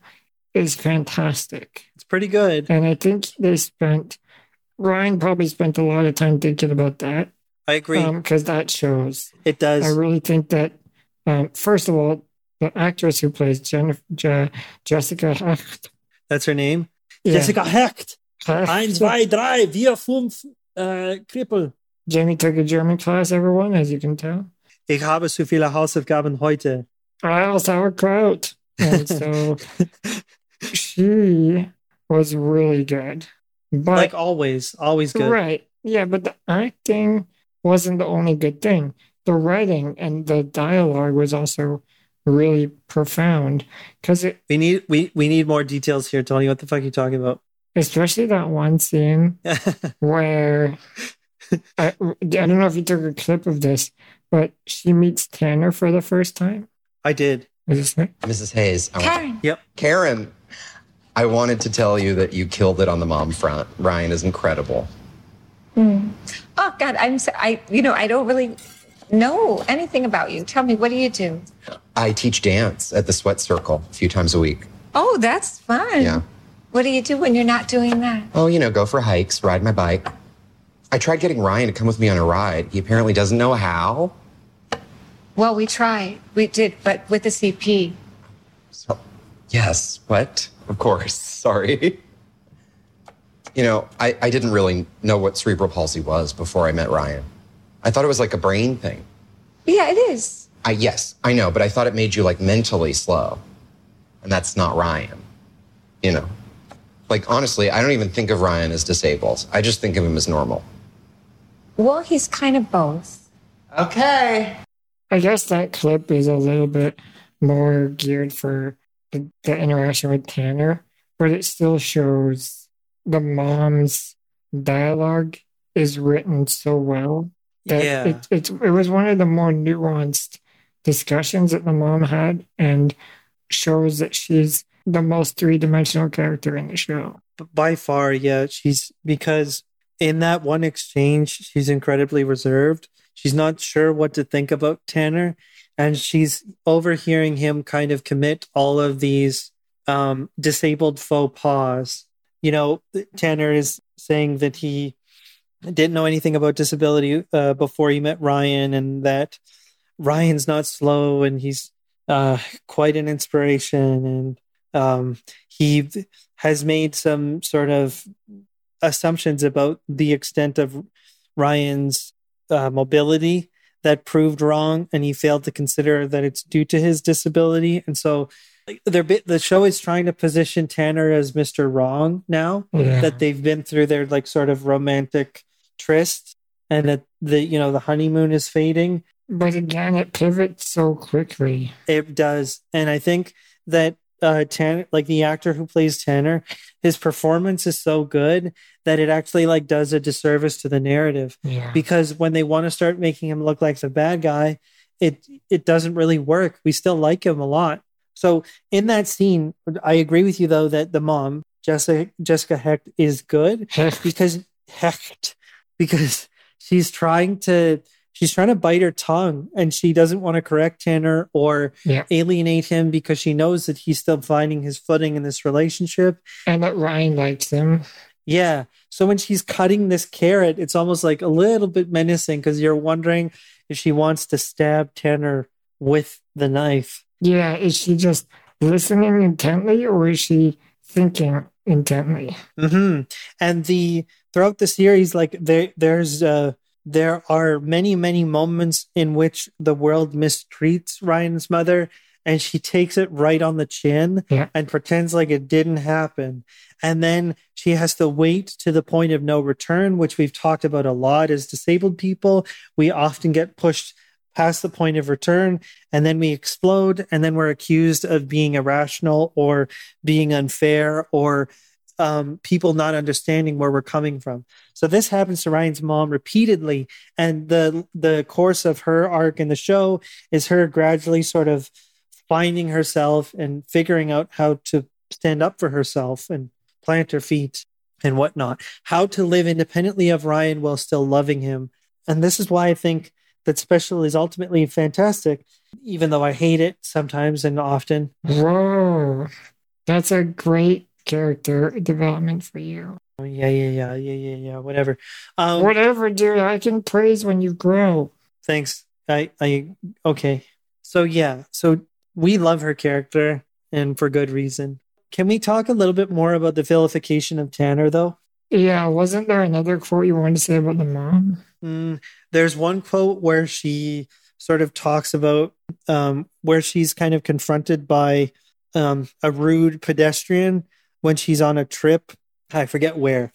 is fantastic. Pretty good And I think they spent Ryan probably spent a lot of time thinking about that. i agree because that shows. it does I really think that, um, first of all, the actress who plays Jennifer, Je- Jessica Hecht, that's her name yeah, jessica hecht Hecht. Eins, zwei, drei, vier, fünf, äh, Krippel. Jamie took a German class, everyone, as you can tell. Ich habe so viele Hausaufgaben heute. Wow, sauerkraut. And so she was really good. But like always, always good. Right. Yeah, but the acting wasn't the only good thing. The writing and the dialogue was also really profound because it, We need we we need more details here, Tony. What the fuck are you talking about? especially that one scene where I, I don't know if you took a clip of this, but she meets Tanner for the first time. I did. Is this it? Mrs. Hayes. I want- Karen. Karen, I wanted to tell you that you killed it on the mom front. Ryan is incredible. Hmm. Oh God, I'm so, I you know I don't really know anything about you. Tell me, what do you do? I teach dance at the Sweat Circle a few times a week. Oh, that's fun. Yeah. What do you do when you're not doing that? Oh, you know, go for hikes, ride my bike. I tried getting Ryan to come with me on a ride. He apparently doesn't know how. Well, we tried. We did, but with the CP. So, yes, what? Of course. Sorry. You know, I, I didn't really know what cerebral palsy was before I met Ryan. I thought it was like a brain thing. Yeah, it is. I yes, I know, but I thought it made you like mentally slow. And that's not Ryan. You know. Like honestly, I don't even think of Ryan as disabled. I just think of him as normal. Well, he's kind of both. Okay. I guess that clip is a little bit more geared for the, the interaction with Tanner, but it still shows the mom's dialogue is written so well that Yeah. it, it, it was one of the more nuanced discussions that the mom had and shows that she's the most three dimensional character in the show. by far, yeah. She's because in that one exchange, she's incredibly reserved. She's not sure what to think about Tanner, and she's overhearing him kind of commit all of these um, disabled faux pas. You know, Tanner is saying that he didn't know anything about disability uh, before he met Ryan, and that Ryan's not slow, and he's uh, quite an inspiration, and um, he has made some sort of assumptions about the extent of Ryan's uh, mobility that proved wrong, and he failed to consider that it's due to his disability. And so, they're bit, the show is trying to position Tanner as Mister Wrong now Yeah. that they've been through their like sort of romantic tryst, and that the you know the honeymoon is fading. But again, it pivots so quickly. It does, and I think that uh, Tanner, like the actor who plays Tanner, his performance is so good that it actually like does a disservice to the narrative Yeah. because when they want to start making him look like the bad guy, it it doesn't really work. We still like him a lot. So in that scene, I agree with you though that the mom Jessica Jessica Hecht is good because Hecht because she's trying to she's trying to bite her tongue and she doesn't want to correct Tanner or Yeah. alienate him because she knows that he's still finding his footing in this relationship. and that Ryan likes him. Yeah. So when she's cutting this carrot, it's almost like a little bit menacing because you're wondering if she wants to stab Tanner with the knife. Yeah, is she just listening intently or is she thinking intently? hmm And the throughout the series, like there, there's uh, there are many, many moments in which the world mistreats Ryan's mother and she takes it right on the chin Yeah. and pretends like it didn't happen. And then she has to wait to the point of no return, which we've talked about a lot as disabled people. We often get pushed past the point of return and then we explode and then we're accused of being irrational or being unfair or um, people not understanding where we're coming from. So this happens to Ryan's mom repeatedly, and the the course of her arc in the show is her gradually sort of finding herself and figuring out how to stand up for herself and plant her feet and whatnot. How to live independently of Ryan while still loving him, and this is why I think that special is ultimately fantastic, even though I hate it sometimes and often. Whoa. That's a great character development for you. Oh, yeah, yeah, yeah, yeah, yeah, yeah. Whatever. Um, Whatever, dude. I can praise when you grow. thanks. I, I, okay. So yeah, so we love her character, and for good reason. Can we talk a little bit more about the vilification of Tanner, though? Yeah, wasn't there another quote you wanted to say about the mom? Mm, there's one quote where she sort of talks about um, where she's kind of confronted by um, a rude pedestrian when she's on a trip. I forget where.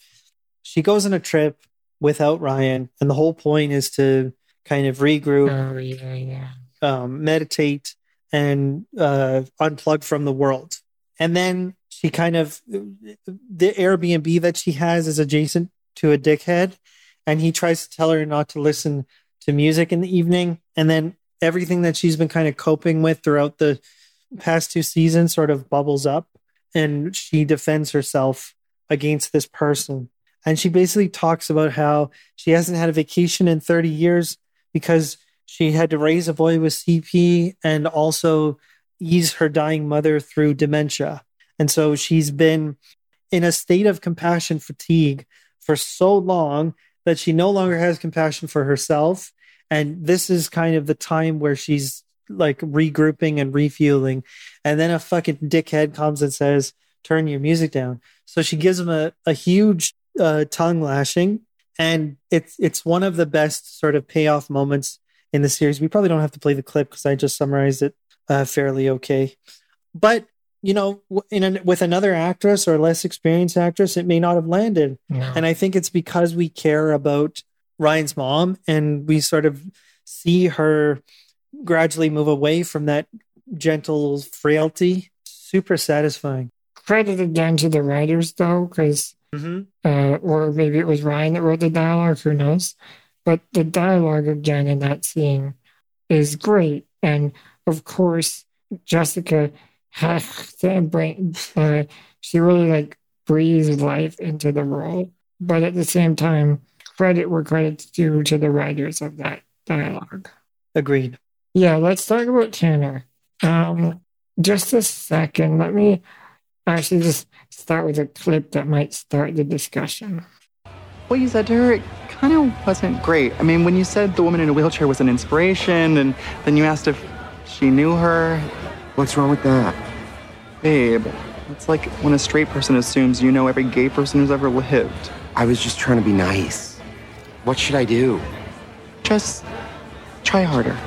She goes on a trip without Ryan, and the whole point is to kind of regroup, Oh, yeah, yeah. um, meditate, and uh, unplug from the world. And then she kind of the Airbnb that she has is adjacent to a dickhead, and he tries to tell her not to listen to music in the evening. And then everything that she's been kind of coping with throughout the past two seasons sort of bubbles up, and she defends herself against this person. And she basically talks about how she hasn't had a vacation in 30 years because she had to raise a boy with CP and also ease her dying mother through dementia. And so she's been in a state of compassion fatigue for so long that she no longer has compassion for herself. And this is kind of the time where she's like regrouping and refueling. And then a fucking dickhead comes and says, Turn your music down. So she gives him a, a huge uh, tongue lashing. And it's it's one of the best sort of payoff moments in the series. We probably don't have to play the clip because I just summarized it uh, fairly okay. But you know, in an, with another actress or less experienced actress, it may not have landed. No. And I think it's because we care about Ryan's mom and we sort of see her gradually move away from that gentle frailty. Super satisfying. Credit again to the writers, though, because, Mm-hmm. uh, or maybe it was Ryan that wrote the dialogue, who knows? But the dialogue again in that scene is great. And of course, Jessica has to bring, uh, she really like breathes life into the role. But at the same time, credit where credit's due to the writers of that dialogue. Agreed. Yeah, let's talk about Tanner. Um, just a second. Let me actually just start with a clip that might start the discussion. What you said to her, it kind of wasn't great. I mean, when you said the woman in a wheelchair was an inspiration, and then you asked if she knew her, What's wrong with that? babe, it's like when a straight person assumes you know every gay person who's ever lived. I was just trying to be nice. What should I do? Just try harder.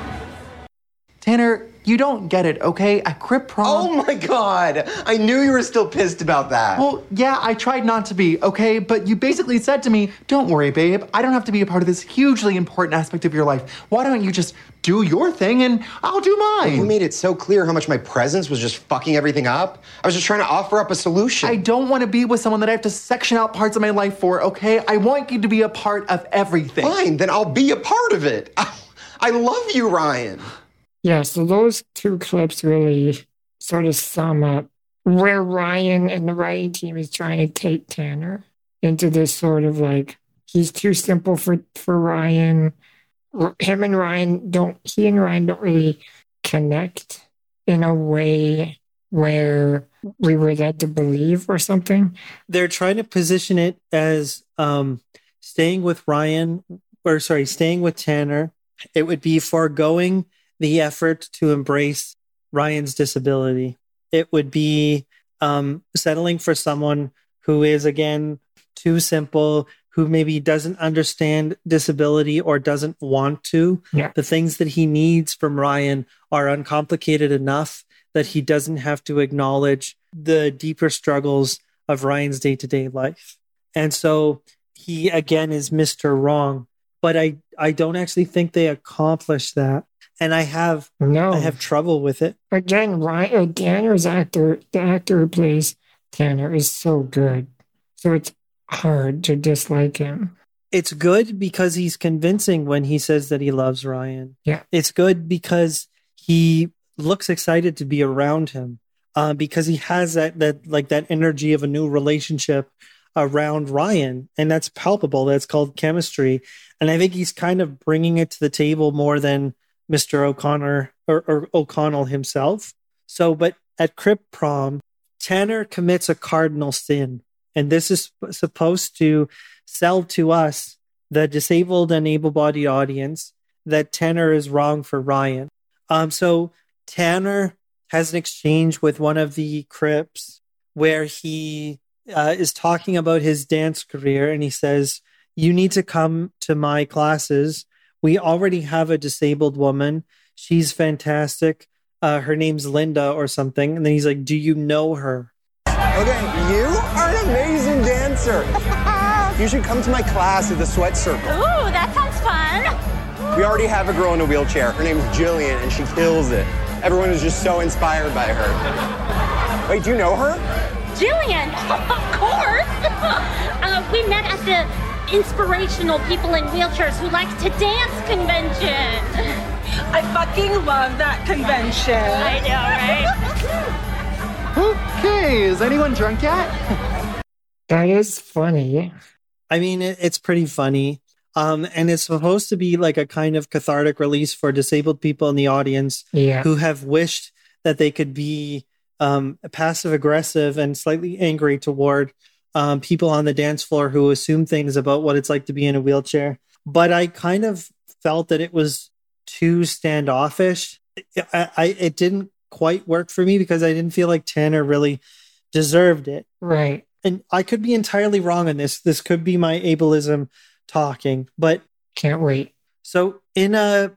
Tanner, you don't get it, okay? At Crip Prom. Oh my god! I knew you were still pissed about that. Well, yeah, I tried not to be, okay? But you basically said to me, don't worry, babe. I don't have to be a part of this hugely important aspect of your life. Why don't you just do your thing and I'll do mine? you made it so clear how much my presence was just fucking everything up. I was just trying to offer up a solution. I don't want to be with someone that I have to section out parts of my life for, okay? I want you to be a part of everything. Fine, then I'll be a part of it. I love you, Ryan. Yeah, so those two clips really sort of sum up where Ryan and the writing team is trying to take Tanner into this sort of like he's too simple for for Ryan. Him and Ryan don't he and Ryan don't really connect in a way where we were led to believe or something. they're trying to position it as um staying with Ryan or sorry, staying with Tanner. It would be foregoing the effort to embrace Ryan's disability. It would be um settling for someone who is again too simple, who maybe doesn't understand disability or doesn't want to. Yeah. The things that he needs from Ryan are uncomplicated enough that he doesn't have to acknowledge the deeper struggles of Ryan's day to day life. And so he again is Mr. Wrong. But I, I don't actually think they accomplished that. And I have No. I have trouble with it. Again, Ryan, uh, Tanner's actor, the actor who plays Tanner is so good. So it's hard to dislike him. It's good because he's convincing when he says that he loves Ryan. Yeah. It's good because he looks excited to be around him. Uh, because he has that that like that energy of a new relationship around Ryan, and that's palpable. That's called chemistry, and I think he's kind of bringing it to the table more than Mr. O'Connor or, or O'Connell himself. So, but at Crip Prom, Tanner commits a cardinal sin, and this is supposed to sell to us, the disabled and able-bodied audience, that Tanner is wrong for Ryan. Um, so Tanner has an exchange with one of the Crips where he uh, is talking about his dance career, and he says, "You need to come to my classes. We already have a disabled woman. She's fantastic. Uh, her name's Linda or something." And then he's like, "Do you know her?" Okay, you are an amazing dancer. you should come to my class at the Sweat Circle. Ooh, that sounds fun. We already have a girl in a wheelchair. Her name's Jillian, and she kills it. Everyone is just so inspired by her. Wait, do you know her? Jillian, of course. uh, we met at the inspirational people in wheelchairs who like to dance convention. I fucking love that convention. I know, right? Okay, is anyone drunk yet? That is funny. I mean, it, it's pretty funny. Um, and it's supposed to be like a kind of cathartic release for disabled people in the audience Yeah. who have wished that they could be um, passive aggressive and slightly angry toward um, people on the dance floor who assume things about what it's like to be in a wheelchair. But I kind of felt that it was too standoffish. I, I it didn't quite work for me because I didn't feel like Tanner really deserved it Right. and I could be entirely wrong on this. This could be my ableism talking, but Can't wait. so in a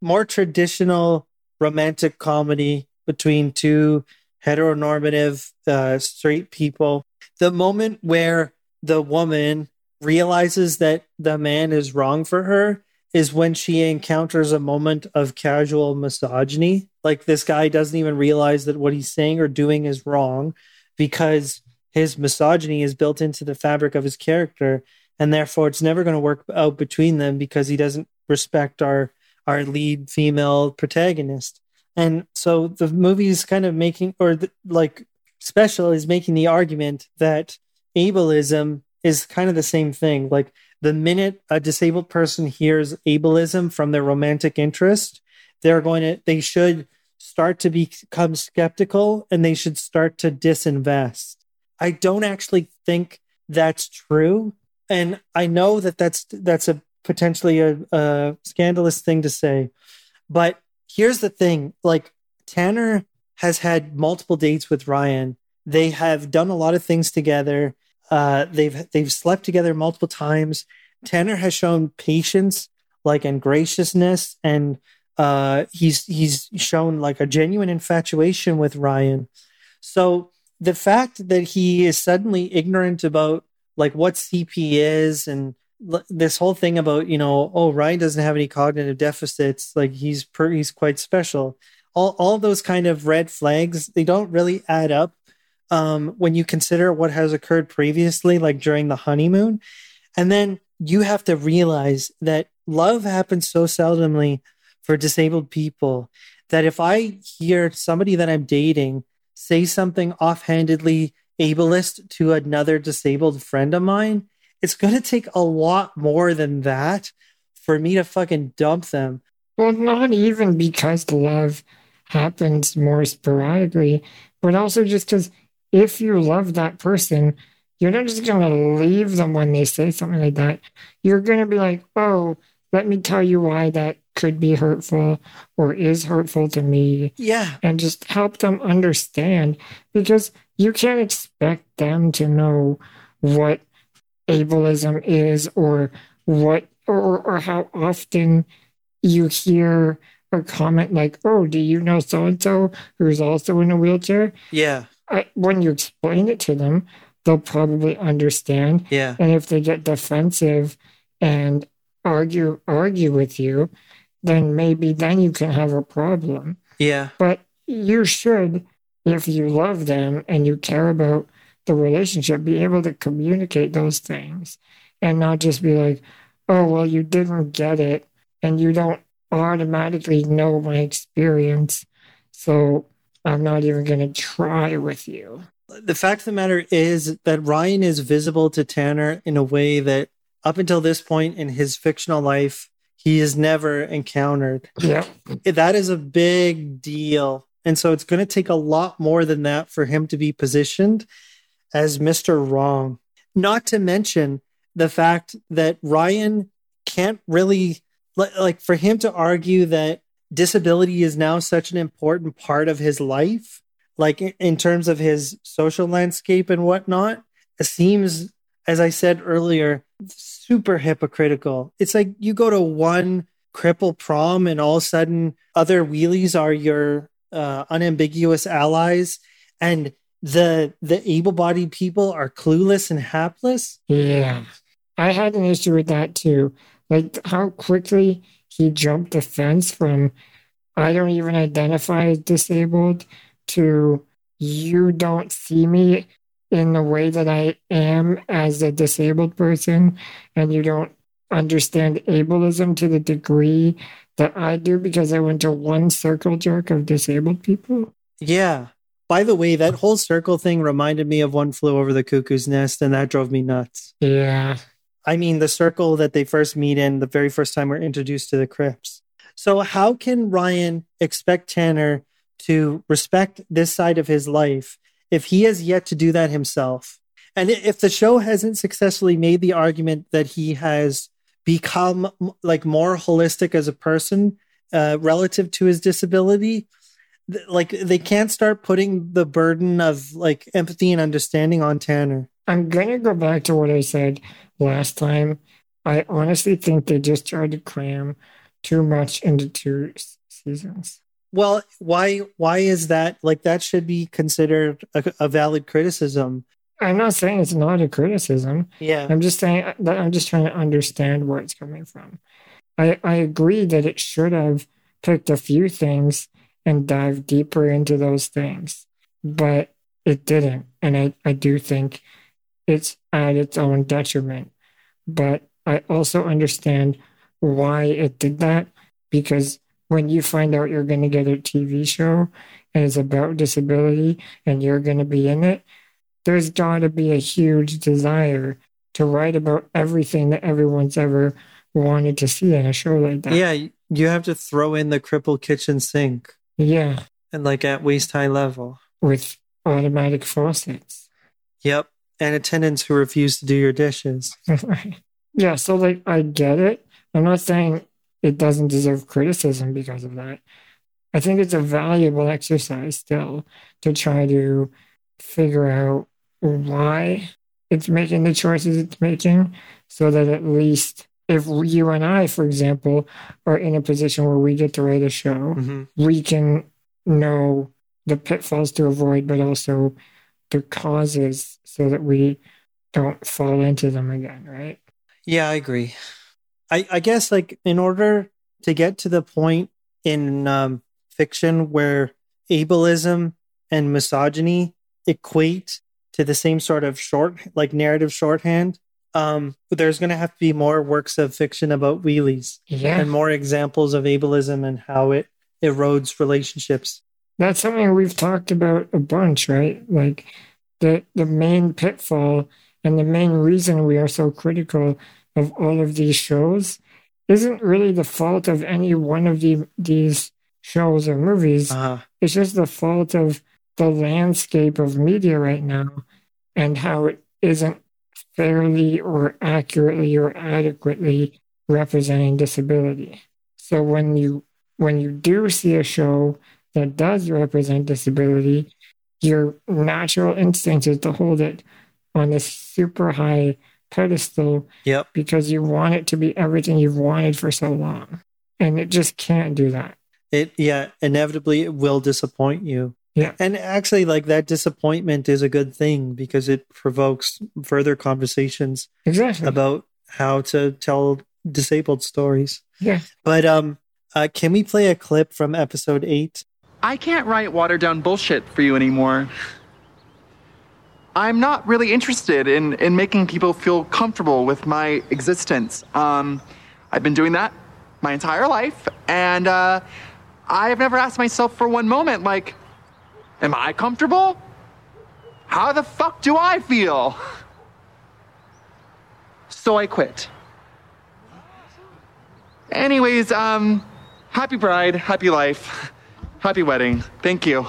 more traditional romantic comedy between two heteronormative uh, straight people, the moment where the woman realizes that the man is wrong for her is when she encounters a moment of casual misogyny. Like this guy doesn't even realize that what he's saying or doing is wrong because his misogyny is built into the fabric of his character and therefore it's never going to work out between them because he doesn't respect our our lead female protagonist and so the movie is kind of making or the, like special is making the argument that ableism is kind of the same thing. Like the minute a disabled person hears ableism from their romantic interest they're going to they should start to become skeptical and they should start to disinvest. I don't actually think that's true. And i know that that's that's a potentially a, a scandalous thing to say. But here's the thing like tanner has had multiple dates with ryan. They have done a lot of things together. Uh, they've they've slept together multiple times. Tanner has shown patience like and graciousness and uh, he's he's shown like a genuine infatuation with ryan. So the fact that he is suddenly ignorant about like what cp is and l- this whole thing about you know oh ryan doesn't have any cognitive deficits like he's per, he's quite special all, all those kind of red flags they don't really add up um, when you consider what has occurred previously like during the honeymoon and then you have to realize that love happens so seldomly for disabled people that if i hear somebody that i'm dating say something offhandedly ableist to another disabled friend of mine, it's going to take a lot more than that for me to fucking dump them. Well, not even because love happens more sporadically, but also just because if you love that person, you're not just going to leave them when they say something like that. You're going to be like, oh, let me tell you why that could be hurtful or is hurtful to me. Yeah. And just help them understand because you can't expect them to know what ableism is or what or, or how often you hear a comment like, oh, do you know so and so who's also in a wheelchair? Yeah. I, when you explain it to them, they'll probably understand. Yeah. And if they get defensive and argue argue with you, then maybe then you can have a problem. Yeah. But you should, if you love them and you care about the relationship, be able to communicate those things and not just be like, oh, well, you didn't get it and you don't automatically know my experience. So I'm not even going to try with you. The fact of the matter is that Ryan is visible to Tanner in a way that up until this point in his fictional life, he has never encountered. Yeah. That is a big deal. And so it's going to take a lot more than that for him to be positioned as Mr. Wrong. Not to mention the fact that Ryan can't really, like, for him to argue that disability is now such an important part of his life, like in- in terms of his social landscape and whatnot, it seems, as I said earlier, super hypocritical. It's like you go to one cripple prom and all of a sudden other wheelies are your uh, unambiguous allies and the the able-bodied people are clueless and hapless Yeah. I had an issue with that too. Like how quickly he jumped the fence from I don't even identify as disabled to you don't see me in the way that I am as a disabled person and you don't understand ableism to the degree that I do because I went to one circle jerk of disabled people. yeah by the way that whole circle thing reminded me of one flew over the cuckoo's nest and that drove me nuts Yeah. I mean, the circle that they first meet in the very first time we're introduced to the Crips. So, how can Ryan expect Tanner to respect this side of his life if he has yet to do that himself? And if the show hasn't successfully made the argument that he has become like more holistic as a person uh, relative to his disability, th- like they can't start putting the burden of like empathy and understanding on Tanner. I'm gonna go back to what I said last time. I honestly think they just tried to cram too much into two seasons. Well, why why is that? Like that should be considered a, a valid criticism. I'm not saying it's not a criticism. Yeah. I'm just saying that I'm just trying to understand where it's coming from. I, I agree that it should have picked a few things and dived deeper into those things, but it didn't. And I, I do think it's at its own detriment. But I also understand why it did that because when you find out you're going to get a TV show and it's about disability and you're going to be in it, there's got to be a huge desire to write about everything that everyone's ever wanted to see in a show like that. Yeah, you have to throw in the crippled kitchen sink Yeah, and like at waist high level. with automatic faucets. Yep. And attendants who refuse to do your dishes. yeah, so like I get it. I'm not saying it doesn't deserve criticism because of that. I think it's a valuable exercise still to try to figure out why it's making the choices it's making so that at least if you and I, for example, are in a position where we get to write a show, Mhm. we can know the pitfalls to avoid, but also the causes so that we don't fall into them again, right? Yeah, I agree. I, I guess like in order to get to the point in um, fiction where ableism and misogyny equate to the same sort of short like narrative shorthand, um, there's going to have to be more works of fiction about wheelies Yeah. and more examples of ableism and how it erodes relationships. That's something we've talked about a bunch, right? Like the the main pitfall and the main reason we are so critical of all of these shows isn't really the fault of any one of the, these shows or movies. Uh, It's just the fault of the landscape of media right now and how it isn't fairly or accurately or adequately representing disability. So when you when you do see a show that does represent disability, your natural instinct is to hold it on this super high pedestal Yep. because you want it to be everything you've wanted for so long. And it just can't do that. It yeah, inevitably it will disappoint you. Yeah. And actually like that disappointment is a good thing because it provokes further conversations Exactly. about how to tell disabled stories. yeah. But um uh, can we play a clip from episode 8? I can't write watered down bullshit for you anymore. I'm not really interested in, in making people feel comfortable with my existence. Um, I've been doing that my entire life, and uh, I've never asked myself for one moment, like, am I comfortable? How the fuck do I feel? So I quit. Anyways, um, happy bride, happy life, happy wedding. Thank you.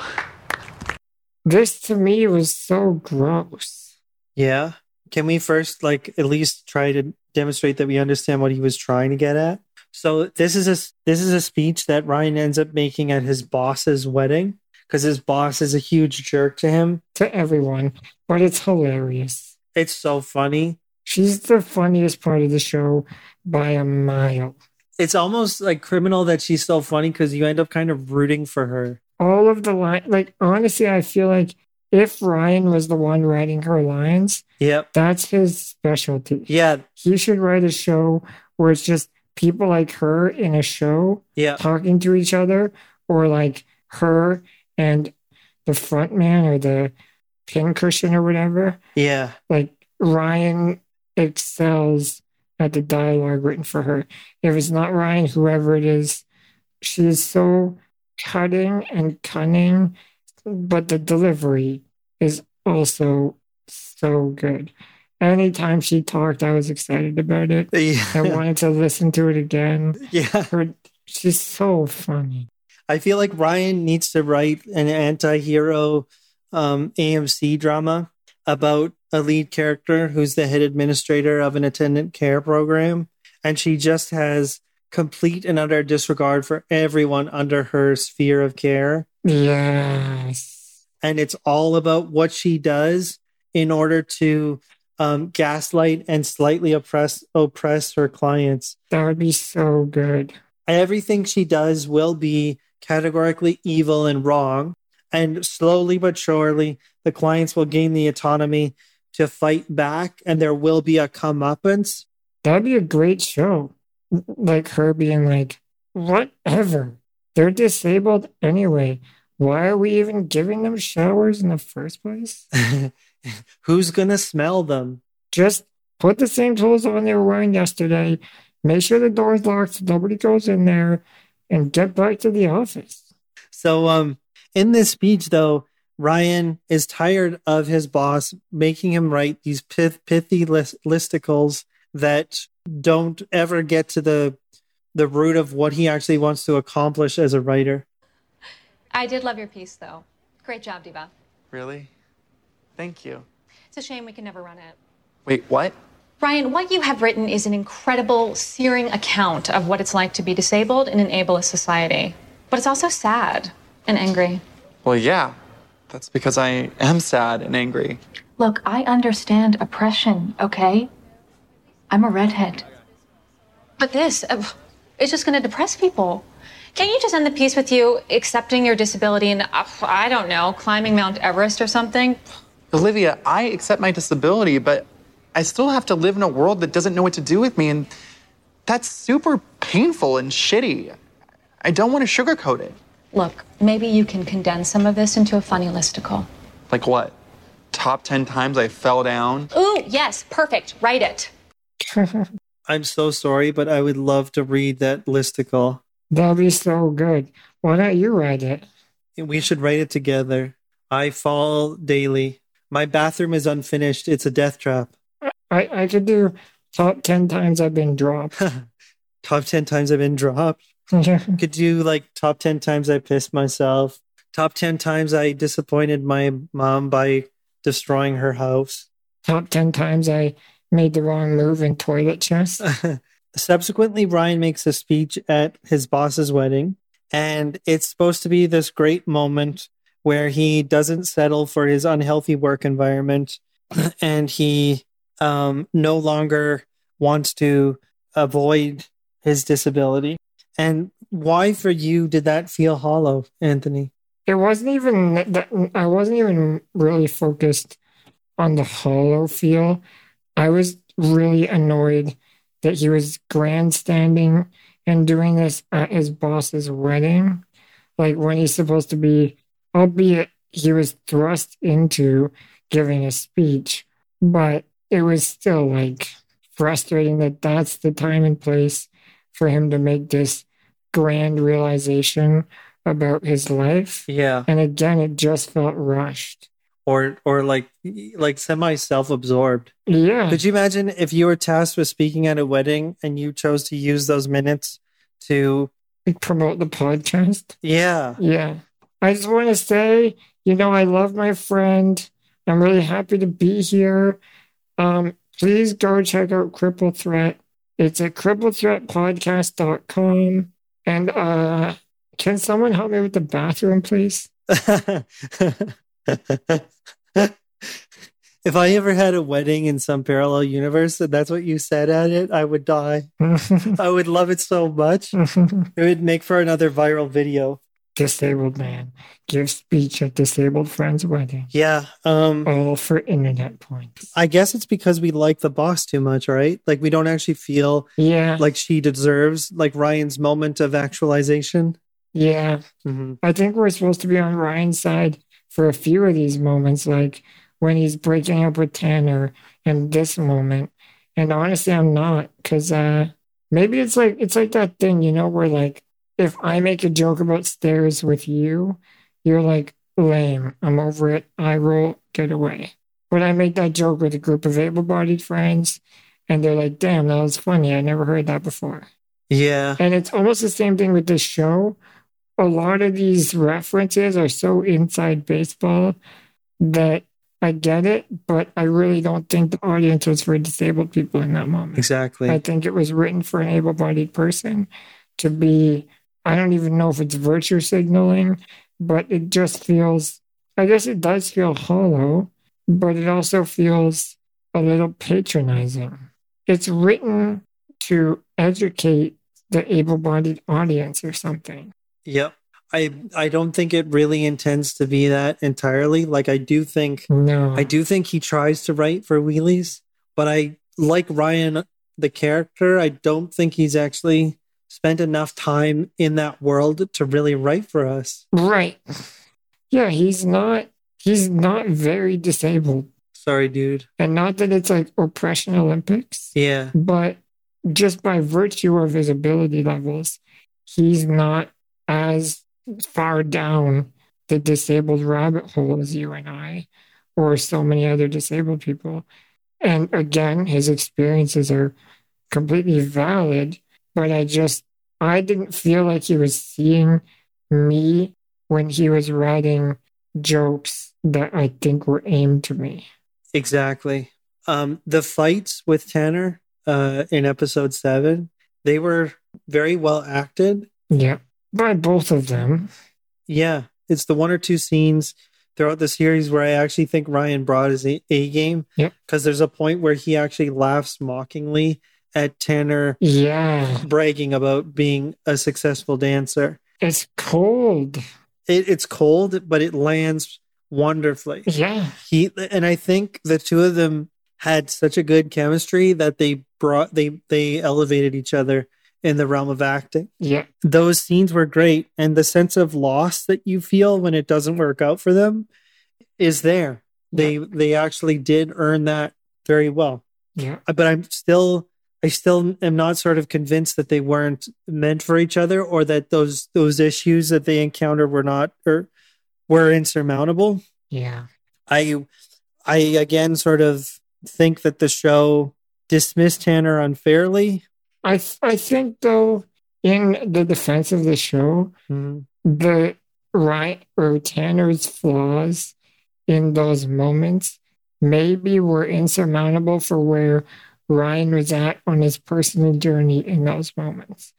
This to me was so gross. Yeah. Can we first like at least try to demonstrate that we understand what he was trying to get at? So this is a this is a speech that Ryan ends up making at his boss's wedding because his boss is a huge jerk to him. To everyone, but it's hilarious. It's so funny. She's the funniest part of the show by a mile. It's almost like criminal that she's so funny because you end up kind of rooting for her. All of the line, like honestly, I feel like if Ryan was the one writing her lines, Yep. that's his specialty. Yeah. He should write a show where it's just people like her in a show Yeah. talking to each other, or like her and the front man or the pincushion or whatever. Yeah. Like Ryan excels at the dialogue written for her. If it's not Ryan, whoever it is, she is so cutting and cunning, but the delivery is also so good. Anytime she talked, I was excited about it. I wanted to listen to it again. yeah. Her, she's so funny. I feel like Ryan needs to write an anti-hero um, AMC drama about a lead character who's the head administrator of an attendant care program, and she just has complete and utter disregard for everyone under her sphere of care, Yes. and it's all about what she does in order to um, gaslight and slightly oppress oppress her clients. That would be so good. everything she does will be categorically evil and wrong. And slowly but surely, the clients will gain the autonomy to fight back, and there will be a comeuppance. That'd be a great show. Like her being like, whatever. They're disabled anyway. Why are we even giving them showers in the first place? Who's gonna smell them? Just put the same tools on they were wearing yesterday. Make sure the door's locked so nobody goes in there and get back to the office. So, um, in this speech, though, Ryan is tired of his boss making him write these pith- pithy list- listicles that don't ever get to the the root of what he actually wants to accomplish as a writer. I did love your piece, though. Great job, Diva. Really? Thank you. It's a shame we can never run it. Wait, what? Ryan, what you have written is an incredible, searing account of what it's like to be disabled in an ableist society. But it's also sad and angry. Well, yeah. That's because I am sad and angry. Look, I understand oppression, okay? I'm a redhead. But this, uh, it's just going to depress people. Can't you just end the piece with you accepting your disability and, uh, I don't know, climbing Mount Everest or something? Olivia, I accept my disability, but I still have to live in a world that doesn't know what to do with me, and that's super painful and shitty. I don't want to sugarcoat it. Look, maybe you can condense some of this into a funny listicle. Like what? Top 10 times I fell down? Ooh, yes, perfect. Write it. I'm so sorry, but I would love to read that listicle. That'd be so good. Why don't you write it? We should write it together. I fall daily. My bathroom is unfinished. It's a death trap. I, I could do top 10 times I've been dropped. Top 10 times I've been dropped. Could do like top 10 times I pissed myself. Top 10 times I disappointed my mom by destroying her house. top 10 times I made the wrong move in toilet chest. Subsequently, Ryan makes a speech at his boss's wedding, and it's supposed to be this great moment where he doesn't settle for his unhealthy work environment and he um, no longer wants to avoid his disability. And why for you did that feel hollow, Anthony? It wasn't even that I wasn't even really focused on the hollow feel. I was really annoyed that he was grandstanding and doing this at his boss's wedding. Like when he's supposed to be, albeit he was thrust into giving a speech, but it was still like frustrating that that's the time and place for him to make this grand realization about his life. Yeah. And again, it just felt rushed. Or or like like semi self-absorbed. Yeah. Could you imagine if you were tasked with speaking at a wedding and you chose to use those minutes to promote the podcast? Yeah. Yeah. I just want to say, you know, I love my friend. I'm really happy to be here. Um, please go check out Cripple Threat. It's at cripplethreatpodcast.com. And uh, can someone help me with the bathroom, please? if I ever had a wedding in some parallel universe and that's what you said at it, I would die. I would love it so much. it would make for another viral video. Disabled man gives speech at disabled friend's wedding. Yeah. Um all for internet points. I guess it's because we like the boss too much, right? Like we don't actually feel yeah like she deserves like Ryan's moment of actualization. Yeah. Mm-hmm. I think we're supposed to be on Ryan's side for a few of these moments, like when he's breaking up with Tanner and this moment. And honestly, I'm not because uh, maybe it's like it's like that thing, you know, where like if I make a joke about stairs with you, you're like lame. I'm over it. I roll, get away. But I make that joke with a group of able-bodied friends, and they're like, "Damn, that was funny. I never heard that before." Yeah. And it's almost the same thing with this show. A lot of these references are so inside baseball that I get it, but I really don't think the audience was for disabled people in that moment. Exactly. I think it was written for an able bodied person to be, I don't even know if it's virtue signaling, but it just feels, I guess it does feel hollow, but it also feels a little patronizing. It's written to educate the able bodied audience or something. Yep. I I don't think it really intends to be that entirely. Like I do think no. I do think he tries to write for wheelies, but I like Ryan the character. I don't think he's actually spent enough time in that world to really write for us. Right. Yeah, he's not he's not very disabled. Sorry, dude. And not that it's like oppression Olympics. Yeah. But just by virtue of his ability levels, he's not as far down the disabled rabbit hole as you and I, or so many other disabled people. And again, his experiences are completely valid, but I just, I didn't feel like he was seeing me when he was writing jokes that I think were aimed to me. Exactly. Um, the fights with Tanner uh, in episode seven, they were very well acted. Yeah, by both of them. Yeah, it's the one or two scenes throughout the series where I actually think Ryan brought his A, a game. Yep. Because there's a point where he actually laughs mockingly at Tanner. Yeah. Bragging about being a successful dancer. It's cold. It, it's cold, but it lands wonderfully. Yeah. He and I think the two of them had such a good chemistry that they brought they they elevated each other in the realm of acting. Yeah. Those scenes were great and the sense of loss that you feel when it doesn't work out for them is there. They yeah. they actually did earn that very well. Yeah. But I'm still I still am not sort of convinced that they weren't meant for each other or that those those issues that they encountered were not or were insurmountable. Yeah. I I again sort of think that the show dismissed Tanner unfairly. I I think though, in the defense of the show, mm-hmm. the right or Tanner's flaws in those moments maybe were insurmountable for where Ryan was at on his personal journey in those moments.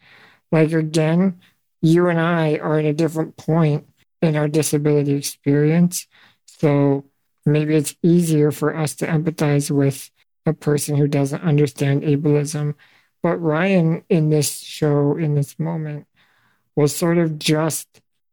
Like again, you and I are at a different point in our disability experience. So maybe it's easier for us to empathize with a person who doesn't understand ableism. But Ryan in this show, in this moment, was sort of just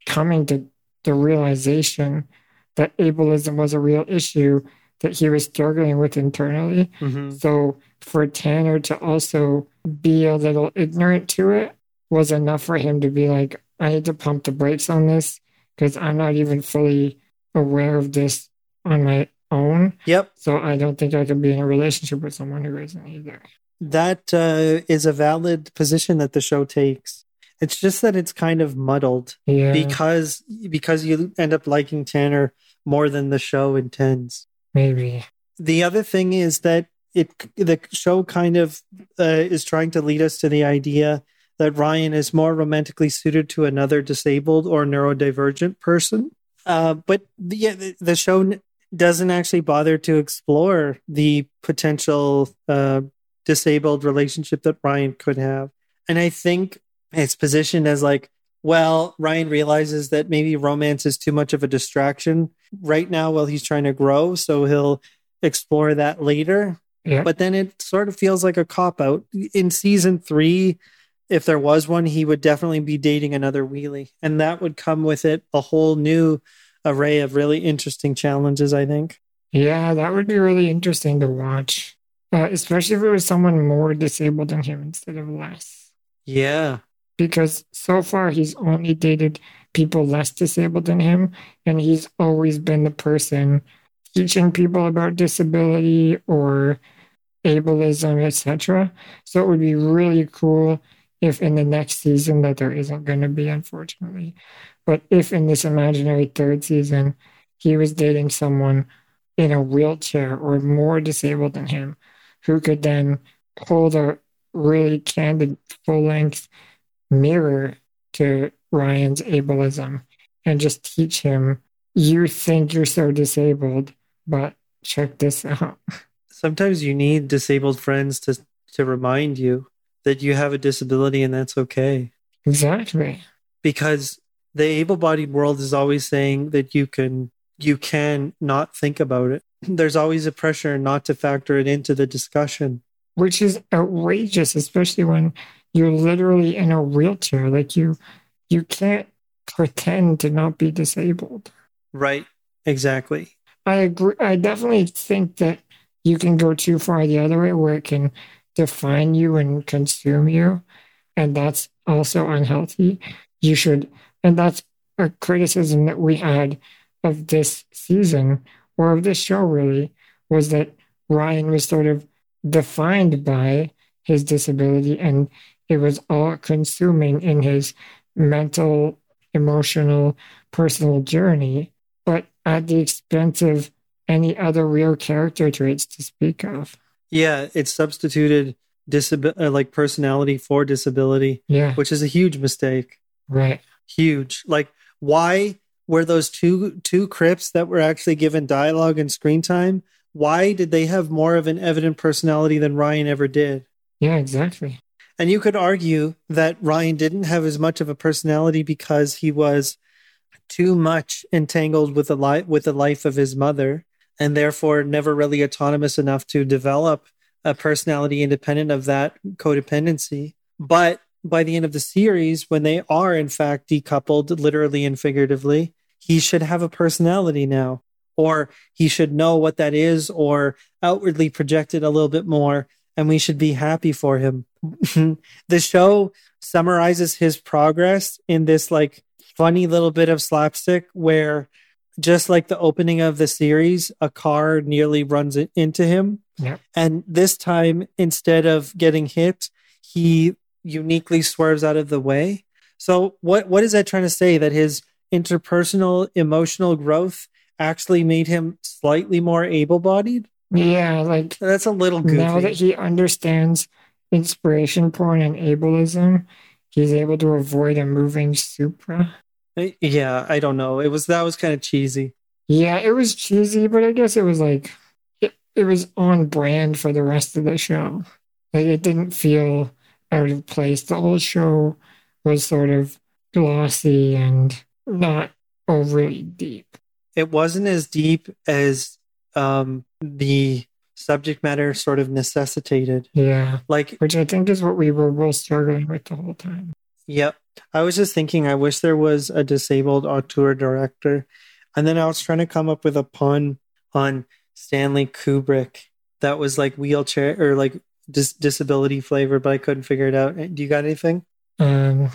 coming to the realization that ableism was a real issue that he was struggling with internally. Mhm. So for Tanner to also be a little ignorant to it was enough for him to be like, I need to pump the brakes on this because I'm not even fully aware of this on my own. Yep. So I don't think I could be in a relationship with someone who isn't either. That uh, is a valid position that the show takes. It's just that it's kind of muddled Yeah. because because you end up liking Tanner more than the show intends. Maybe. The other thing is that it the show kind of uh, is trying to lead us to the idea that Ryan is more romantically suited to another disabled or neurodivergent person. Uh, but the, yeah, the, the show doesn't actually bother to explore the potential uh, disabled relationship that Ryan could have. And I think it's positioned as like, well, Ryan realizes that maybe romance is too much of a distraction right now while he's trying to grow. So he'll explore that later. Yeah. But then it sort of feels like a cop out. In season three, if there was one, he would definitely be dating another wheelie. And that would come with it a whole new array of really interesting challenges, I think. Yeah, that would be really interesting to watch, uh, especially if it was someone more disabled than him instead of less. Yeah. Because so far he's only dated people less disabled than him, and he's always been the person teaching people about disability or ableism, etc. So it would be really cool if in the next season that there isn't going to be, unfortunately, but if in this imaginary third season he was dating someone in a wheelchair or more disabled than him, who could then hold a really candid full length mirror to Ryan's ableism and just teach him, you think you're so disabled, but check this out. Sometimes you need disabled friends to to remind you that you have a disability and that's okay. Exactly. Because the able-bodied world is always saying that you can you can not think about it. There's always a pressure not to factor it into the discussion. Which is outrageous, especially when you're literally in a wheelchair. Like you you can't pretend to not be disabled. Right. Exactly. I agree. I definitely think that you can go too far the other way where it can define you and consume you. And that's also unhealthy. You should, and that's a criticism that we had of this season or of this show really was that Ryan was sort of defined by his disability and it was all consuming in his mental, emotional, personal journey, but at the expense of any other real character traits to speak of. Yeah, it's substituted disabi- uh, like personality for disability, Yeah, which is a huge mistake. right. Huge. Like why were those two two crips that were actually given dialogue and screen time? Why did they have more of an evident personality than Ryan ever did? Yeah, exactly. And you could argue that Ryan didn't have as much of a personality because he was too much entangled with the life with the life of his mother, and therefore never really autonomous enough to develop a personality independent of that codependency. But by the end of the series, when they are in fact decoupled, literally and figuratively, he should have a personality now, or he should know what that is, or outwardly project it a little bit more, and we should be happy for him. the show summarizes his progress in this like funny little bit of slapstick where just like the opening of the series a car nearly runs into him Yeah. and this time instead of getting hit he uniquely swerves out of the way so what what is that trying to say that his interpersonal emotional growth actually made him slightly more able-bodied Yeah, like that's a little goofy now that he understands inspiration porn and ableism, he's able to avoid a moving supra. yeah i don't know it was that was kind of cheesy Yeah, it was cheesy, but I guess it was like it, it was on brand for the rest of the show. Like it didn't feel out of place. The whole show was sort of glossy and not overly deep. it wasn't as deep as um the subject matter sort of necessitated. Yeah. Like, Which I think is what we were both struggling with the whole time. yep. I was just thinking, I wish there was a disabled auteur director. And then I was trying to come up with a pun on Stanley Kubrick that was like wheelchair or like dis- disability flavor, but I couldn't figure it out. Do you got anything? Um,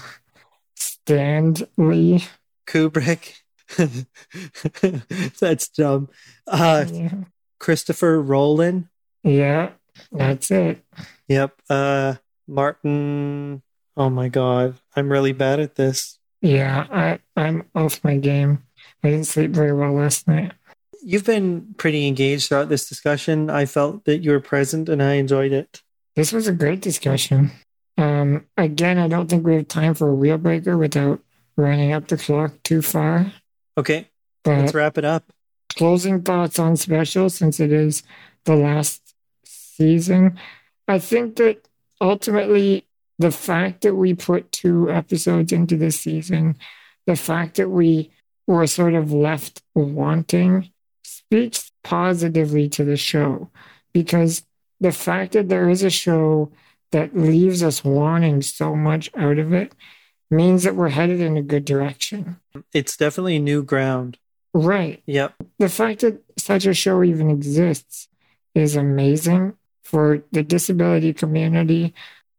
Stanley. Kubrick. That's dumb. Uh, Yeah. Christopher Roland. yeah, that's it. Yep. Uh, Martin. Oh my God. I'm really bad at this. Yeah, I, I'm off my game. I didn't sleep very well last night. You've been pretty engaged throughout this discussion. I felt that you were present and I enjoyed it. This was a great discussion. Um, again, I don't think we have time for a wheel breaker without running up the clock too far. Okay. Let's wrap it up. Closing thoughts on special since it is the last season. I think that ultimately the fact that we put two episodes into this season, the fact that we were sort of left wanting speaks positively to the show because the fact that there is a show that leaves us wanting so much out of it means that we're headed in a good direction. It's definitely new ground. Right Yep. the fact that such a show even exists is amazing for the disability community.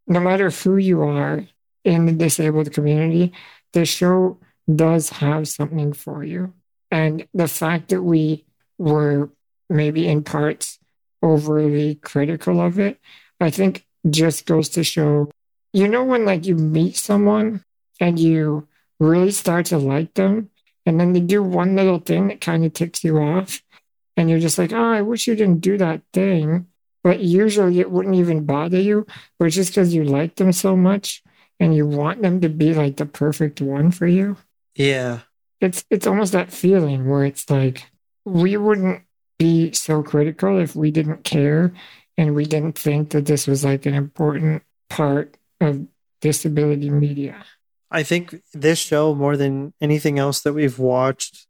No matter who you are in the disabled community, the show does have something for you. And the fact that we were maybe in parts overly critical of it, I think just goes to show you know, when like you meet someone and you really start to like them, and then they do one little thing that kind of ticks you off, and you're just like, oh, I wish you didn't do that thing. But usually it wouldn't even bother you, but it's just because you like them so much and you want them to be like the perfect one for you. Yeah. It's it's almost that feeling where it's like we wouldn't be so critical if we didn't care and we didn't think that this was like an important part of disability media. I think this show, more than anything else that we've watched,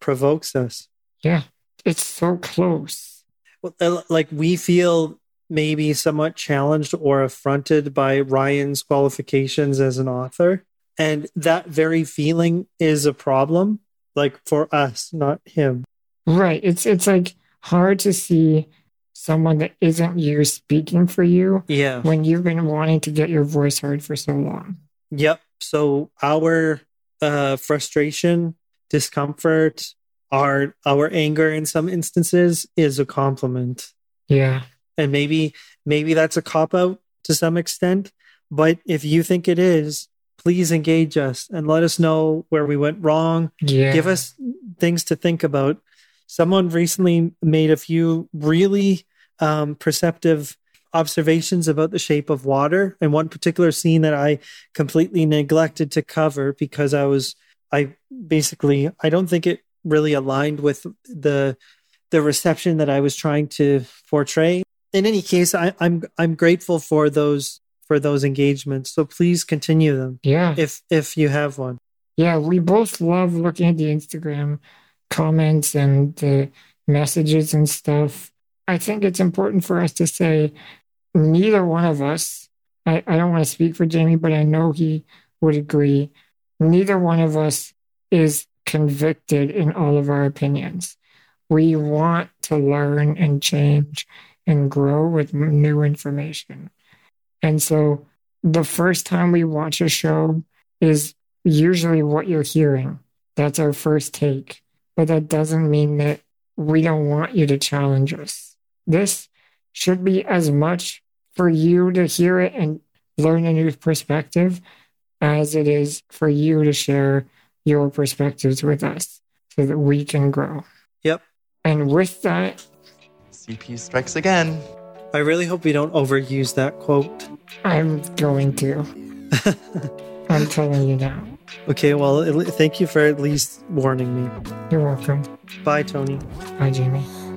provokes us. Yeah, it's so close. Well, uh, Like we feel maybe somewhat challenged or affronted by Ryan's qualifications as an author. And that very feeling is a problem, like for us, not him. Right. It's it's like hard to see someone that isn't you speaking for you Yeah. when you've been wanting to get your voice heard for so long. Yep. So our uh, frustration, discomfort, our our anger in some instances is a compliment. Yeah. and maybe maybe that's a cop out to some extent but if you think it is please engage us and let us know where we went wrong Yeah. give us things to think about someone recently made a few really um, perceptive observations about the shape of water and one particular scene that i completely neglected to cover because i was i basically i don't think it really aligned with the the reception that i was trying to portray in any case I, i'm i'm grateful for those for those engagements so please continue them Yeah. if if you have one Yeah, we both love looking at the Instagram comments and the messages and stuff. I think it's important for us to say neither one of us, I, I don't want to speak for Jamie, but I know he would agree, neither one of us is convicted in all of our opinions. We want to learn and change and grow with new information. And so the first time we watch a show is usually what you're hearing. That's our first take. But that doesn't mean that we don't want you to challenge us. This should be as much for you to hear it and learn a new perspective as it is for you to share your perspectives with us so that we can grow. Yep. And with that, CP strikes again. i really hope we don't overuse that quote I'm going to. I'm telling you now. okay well thank you for at least warning me You're welcome. bye tony Bye, Jamie.